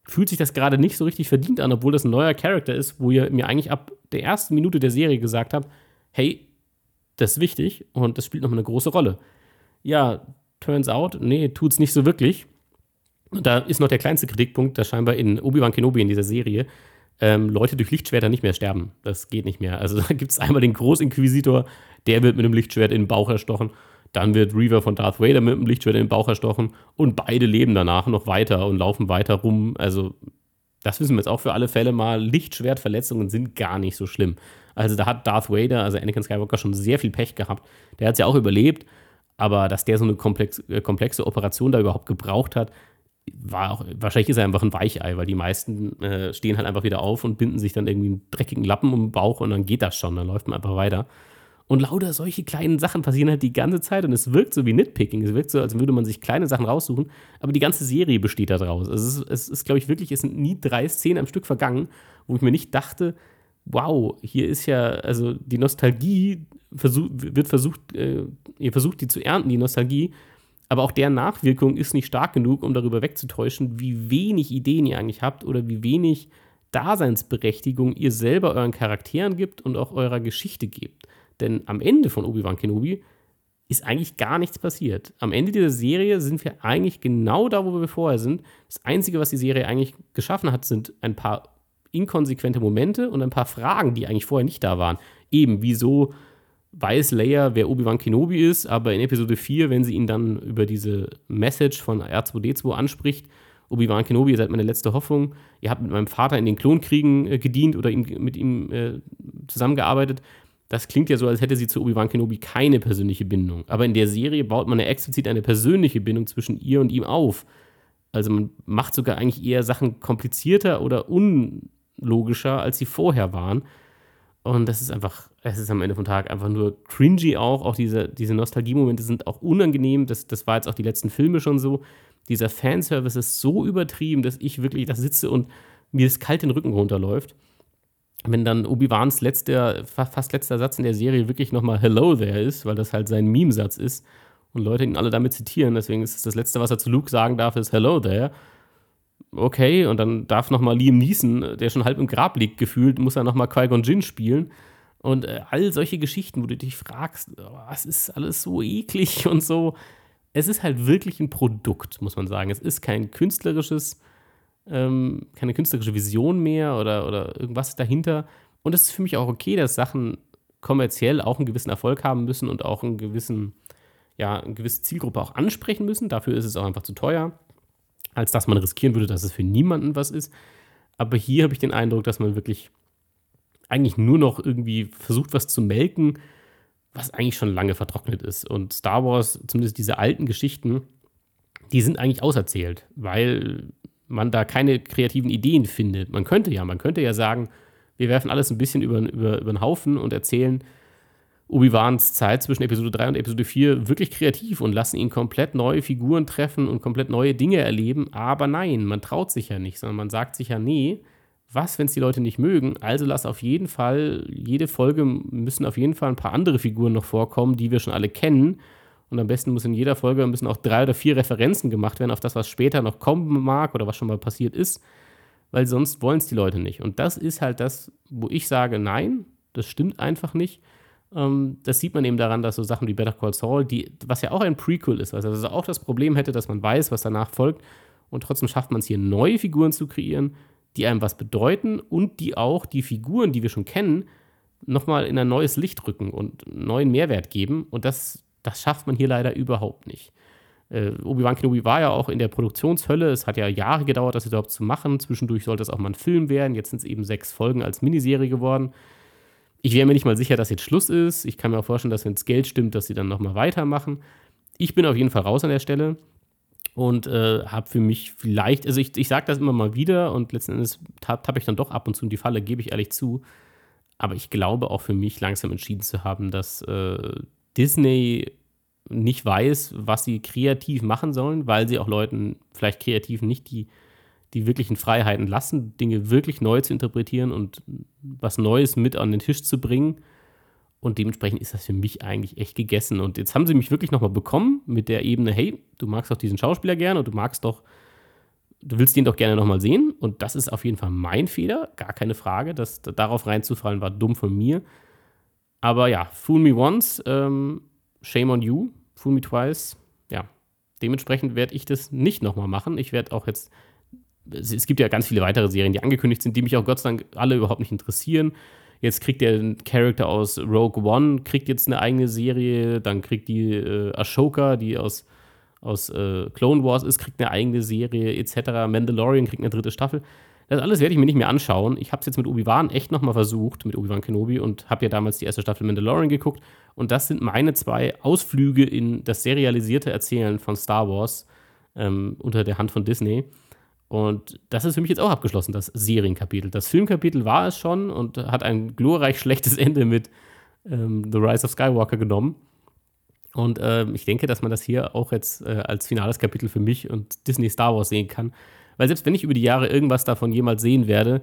fühlt sich das gerade nicht so richtig verdient an, obwohl das ein neuer Charakter ist, wo ihr mir eigentlich ab der ersten Minute der Serie gesagt habt, hey, das ist wichtig und das spielt noch eine große Rolle. Ja, turns out, nee, tut's nicht so wirklich. Und da ist noch der kleinste Kritikpunkt, dass scheinbar in Obi-Wan Kenobi in dieser Serie ähm, Leute durch Lichtschwerter nicht mehr sterben. Das geht nicht mehr. Also [laughs] da gibt es einmal den Großinquisitor, der wird mit einem Lichtschwert in den Bauch erstochen. Dann wird Reaver von Darth Vader mit einem Lichtschwert in den Bauch erstochen. Und beide leben danach noch weiter und laufen weiter rum. Also das wissen wir jetzt auch für alle Fälle mal. Lichtschwertverletzungen sind gar nicht so schlimm. Also da hat Darth Vader, also Anakin Skywalker, schon sehr viel Pech gehabt. Der hat es ja auch überlebt. Aber dass der so eine äh, komplexe Operation da überhaupt gebraucht hat, war auch, wahrscheinlich ist er einfach ein Weichei, weil die meisten äh, stehen halt einfach wieder auf und binden sich dann irgendwie einen dreckigen Lappen um den Bauch und dann geht das schon, dann läuft man einfach weiter. Und lauter solche kleinen Sachen passieren halt die ganze Zeit und es wirkt so wie Nitpicking. Es wirkt so, als würde man sich kleine Sachen raussuchen, aber die ganze Serie besteht daraus. Also es ist, es ist glaube ich, wirklich, es sind nie drei Szenen am Stück vergangen, wo ich mir nicht dachte, wow, hier ist ja, also die Nostalgie versuch, wird versucht, äh, ihr versucht die zu ernten, die Nostalgie, aber auch deren Nachwirkung ist nicht stark genug, um darüber wegzutäuschen, wie wenig Ideen ihr eigentlich habt oder wie wenig Daseinsberechtigung ihr selber euren Charakteren gibt und auch eurer Geschichte gebt. Denn am Ende von Obi-Wan Kenobi ist eigentlich gar nichts passiert. Am Ende dieser Serie sind wir eigentlich genau da, wo wir vorher sind. Das Einzige, was die Serie eigentlich geschaffen hat, sind ein paar inkonsequente Momente und ein paar Fragen, die eigentlich vorher nicht da waren. Eben, wieso weiß Leia, wer Obi-Wan Kenobi ist, aber in Episode 4, wenn sie ihn dann über diese Message von R2D2 anspricht, Obi-Wan Kenobi, ihr seid meine letzte Hoffnung, ihr habt mit meinem Vater in den Klonkriegen äh, gedient oder ihm, mit ihm äh, zusammengearbeitet, das klingt ja so, als hätte sie zu Obi-Wan Kenobi keine persönliche Bindung. Aber in der Serie baut man ja explizit eine persönliche Bindung zwischen ihr und ihm auf. Also man macht sogar eigentlich eher Sachen komplizierter oder unlogischer, als sie vorher waren. Und das ist einfach, es ist am Ende vom Tag einfach nur cringy auch. Auch diese, diese Nostalgie-Momente sind auch unangenehm. Das, das war jetzt auch die letzten Filme schon so. Dieser Fanservice ist so übertrieben, dass ich wirklich da sitze und mir das kalt den Rücken runterläuft. Wenn dann Obi-Wans letzter, fast letzter Satz in der Serie wirklich nochmal Hello there ist, weil das halt sein Meme-Satz ist und Leute ihn alle damit zitieren. Deswegen ist das Letzte, was er zu Luke sagen darf, ist Hello there okay, und dann darf nochmal Liam Neeson, der schon halb im Grab liegt, gefühlt, muss er nochmal Qui-Gon Jinn spielen. Und äh, all solche Geschichten, wo du dich fragst, oh, was ist alles so eklig [laughs] und so. Es ist halt wirklich ein Produkt, muss man sagen. Es ist kein künstlerisches, ähm, keine künstlerische Vision mehr oder, oder irgendwas dahinter. Und es ist für mich auch okay, dass Sachen kommerziell auch einen gewissen Erfolg haben müssen und auch einen gewissen, ja, eine gewisse Zielgruppe auch ansprechen müssen. Dafür ist es auch einfach zu teuer als dass man riskieren würde, dass es für niemanden was ist. Aber hier habe ich den Eindruck, dass man wirklich eigentlich nur noch irgendwie versucht, was zu melken, was eigentlich schon lange vertrocknet ist. Und Star Wars, zumindest diese alten Geschichten, die sind eigentlich auserzählt, weil man da keine kreativen Ideen findet. Man könnte ja, man könnte ja sagen, wir werfen alles ein bisschen über, über, über den Haufen und erzählen, Obi-Wans Zeit zwischen Episode 3 und Episode 4 wirklich kreativ und lassen ihn komplett neue Figuren treffen und komplett neue Dinge erleben. Aber nein, man traut sich ja nicht, sondern man sagt sich ja, nee, was, wenn es die Leute nicht mögen? Also lass auf jeden Fall, jede Folge müssen auf jeden Fall ein paar andere Figuren noch vorkommen, die wir schon alle kennen. Und am besten muss in jeder Folge müssen auch drei oder vier Referenzen gemacht werden auf das, was später noch kommen mag oder was schon mal passiert ist, weil sonst wollen es die Leute nicht. Und das ist halt das, wo ich sage, nein, das stimmt einfach nicht. Ähm, das sieht man eben daran, dass so Sachen wie Better Call Saul, die, was ja auch ein Prequel ist, also, also auch das Problem hätte, dass man weiß, was danach folgt, und trotzdem schafft man es hier, neue Figuren zu kreieren, die einem was bedeuten und die auch die Figuren, die wir schon kennen, nochmal in ein neues Licht rücken und neuen Mehrwert geben. Und das, Das schafft man hier leider überhaupt nicht. Äh, Obi-Wan Kenobi war ja auch in der Produktionshölle. Es hat ja Jahre gedauert, das überhaupt zu machen. Zwischendurch sollte es auch mal ein Film werden. Jetzt sind es eben sechs Folgen als Miniserie geworden. Ich wäre mir nicht mal sicher, dass jetzt Schluss ist. Ich kann mir auch vorstellen, dass wenn es Geld stimmt, dass sie dann nochmal weitermachen. Ich bin auf jeden Fall raus an der Stelle und äh, habe für mich vielleicht, also ich, ich sage das immer mal wieder und letzten Endes tappe ich dann doch ab und zu in die Falle, gebe ich ehrlich zu. Aber ich glaube auch für mich langsam entschieden zu haben, dass äh, Disney nicht weiß, was sie kreativ machen sollen, weil sie auch Leuten vielleicht kreativ nicht die, die wirklichen Freiheiten lassen, Dinge wirklich neu zu interpretieren und was Neues mit an den Tisch zu bringen. Und dementsprechend ist das für mich eigentlich echt gegessen. Und jetzt haben sie mich wirklich nochmal bekommen mit der Ebene, hey, du magst doch diesen Schauspieler gerne und du magst doch, du willst den doch gerne nochmal sehen. Und das ist auf jeden Fall mein Fehler, gar keine Frage. Das, darauf reinzufallen war dumm von mir. Aber ja, Fool Me Once, ähm, Shame on You, Fool Me Twice, ja. Dementsprechend werde ich das nicht nochmal machen. Ich werde auch jetzt, es gibt ja ganz viele weitere Serien, die angekündigt sind, die mich auch Gott sei Dank alle überhaupt nicht interessieren. Jetzt kriegt der Charakter aus Rogue One, kriegt jetzt eine eigene Serie, dann kriegt die äh, Ashoka, die aus, aus äh, Clone Wars ist, kriegt eine eigene Serie, etc. Mandalorian kriegt eine dritte Staffel. Das alles werde ich mir nicht mehr anschauen. Ich habe es jetzt mit Obi-Wan echt nochmal versucht, mit Obi-Wan Kenobi, und habe ja damals die erste Staffel Mandalorian geguckt. Und das sind meine zwei Ausflüge in das serialisierte Erzählen von Star Wars ähm, unter der Hand von Disney. Und das ist für mich jetzt auch abgeschlossen, das Serienkapitel. Das Filmkapitel war es schon und hat ein glorreich [laughs] schlechtes Ende mit ähm, The Rise of Skywalker genommen. Und ähm, ich denke, dass man das hier auch jetzt äh, als finales Kapitel für mich und Disney Star Wars sehen kann. Weil selbst wenn ich über die Jahre irgendwas davon jemals sehen werde,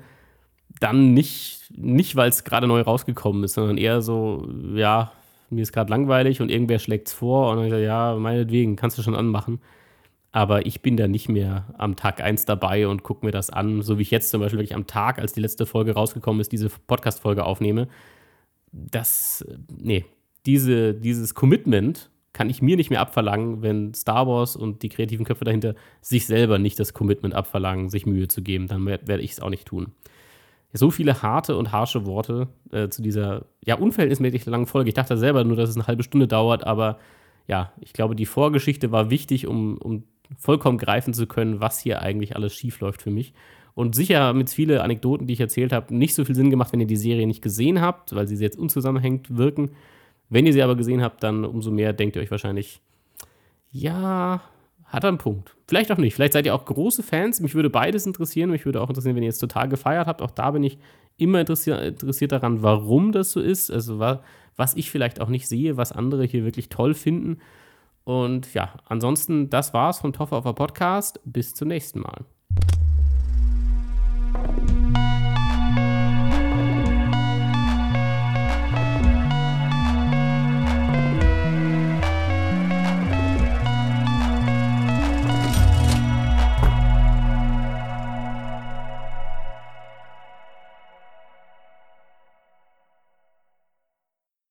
dann nicht, nicht weil es gerade neu rausgekommen ist, sondern eher so, ja, mir ist gerade langweilig und irgendwer schlägt es vor und dann ja, meinetwegen, kannst du schon anmachen. Aber ich bin da nicht mehr am Tag 1 dabei und gucke mir das an, so wie ich jetzt zum Beispiel wirklich am Tag, als die letzte Folge rausgekommen ist, diese Podcast-Folge aufnehme. Das, nee, diese, dieses Commitment kann ich mir nicht mehr abverlangen, wenn Star Wars und die kreativen Köpfe dahinter sich selber nicht das Commitment abverlangen, sich Mühe zu geben. Dann werde ich es auch nicht tun. So viele harte und harsche Worte äh, zu dieser ja unverhältnismäßig langen Folge. Ich dachte selber nur, dass es eine halbe Stunde dauert, aber ja, ich glaube, die Vorgeschichte war wichtig, um, um vollkommen greifen zu können, was hier eigentlich alles schief läuft für mich. Und sicher haben jetzt viele Anekdoten, die ich erzählt habe, nicht so viel Sinn gemacht, wenn ihr die Serie nicht gesehen habt, weil sie jetzt unzusammenhängend wirken. Wenn ihr sie aber gesehen habt, dann umso mehr denkt ihr euch wahrscheinlich, ja, hat einen Punkt. Vielleicht auch nicht. Vielleicht seid ihr auch große Fans. Mich würde beides interessieren. Mich würde auch interessieren, wenn ihr es total gefeiert habt. Auch da bin ich immer interessiert daran, warum das so ist. Also was ich vielleicht auch nicht sehe, was andere hier wirklich toll finden. Und ja, ansonsten, das war's von Toffer Podcast. Bis zum nächsten Mal.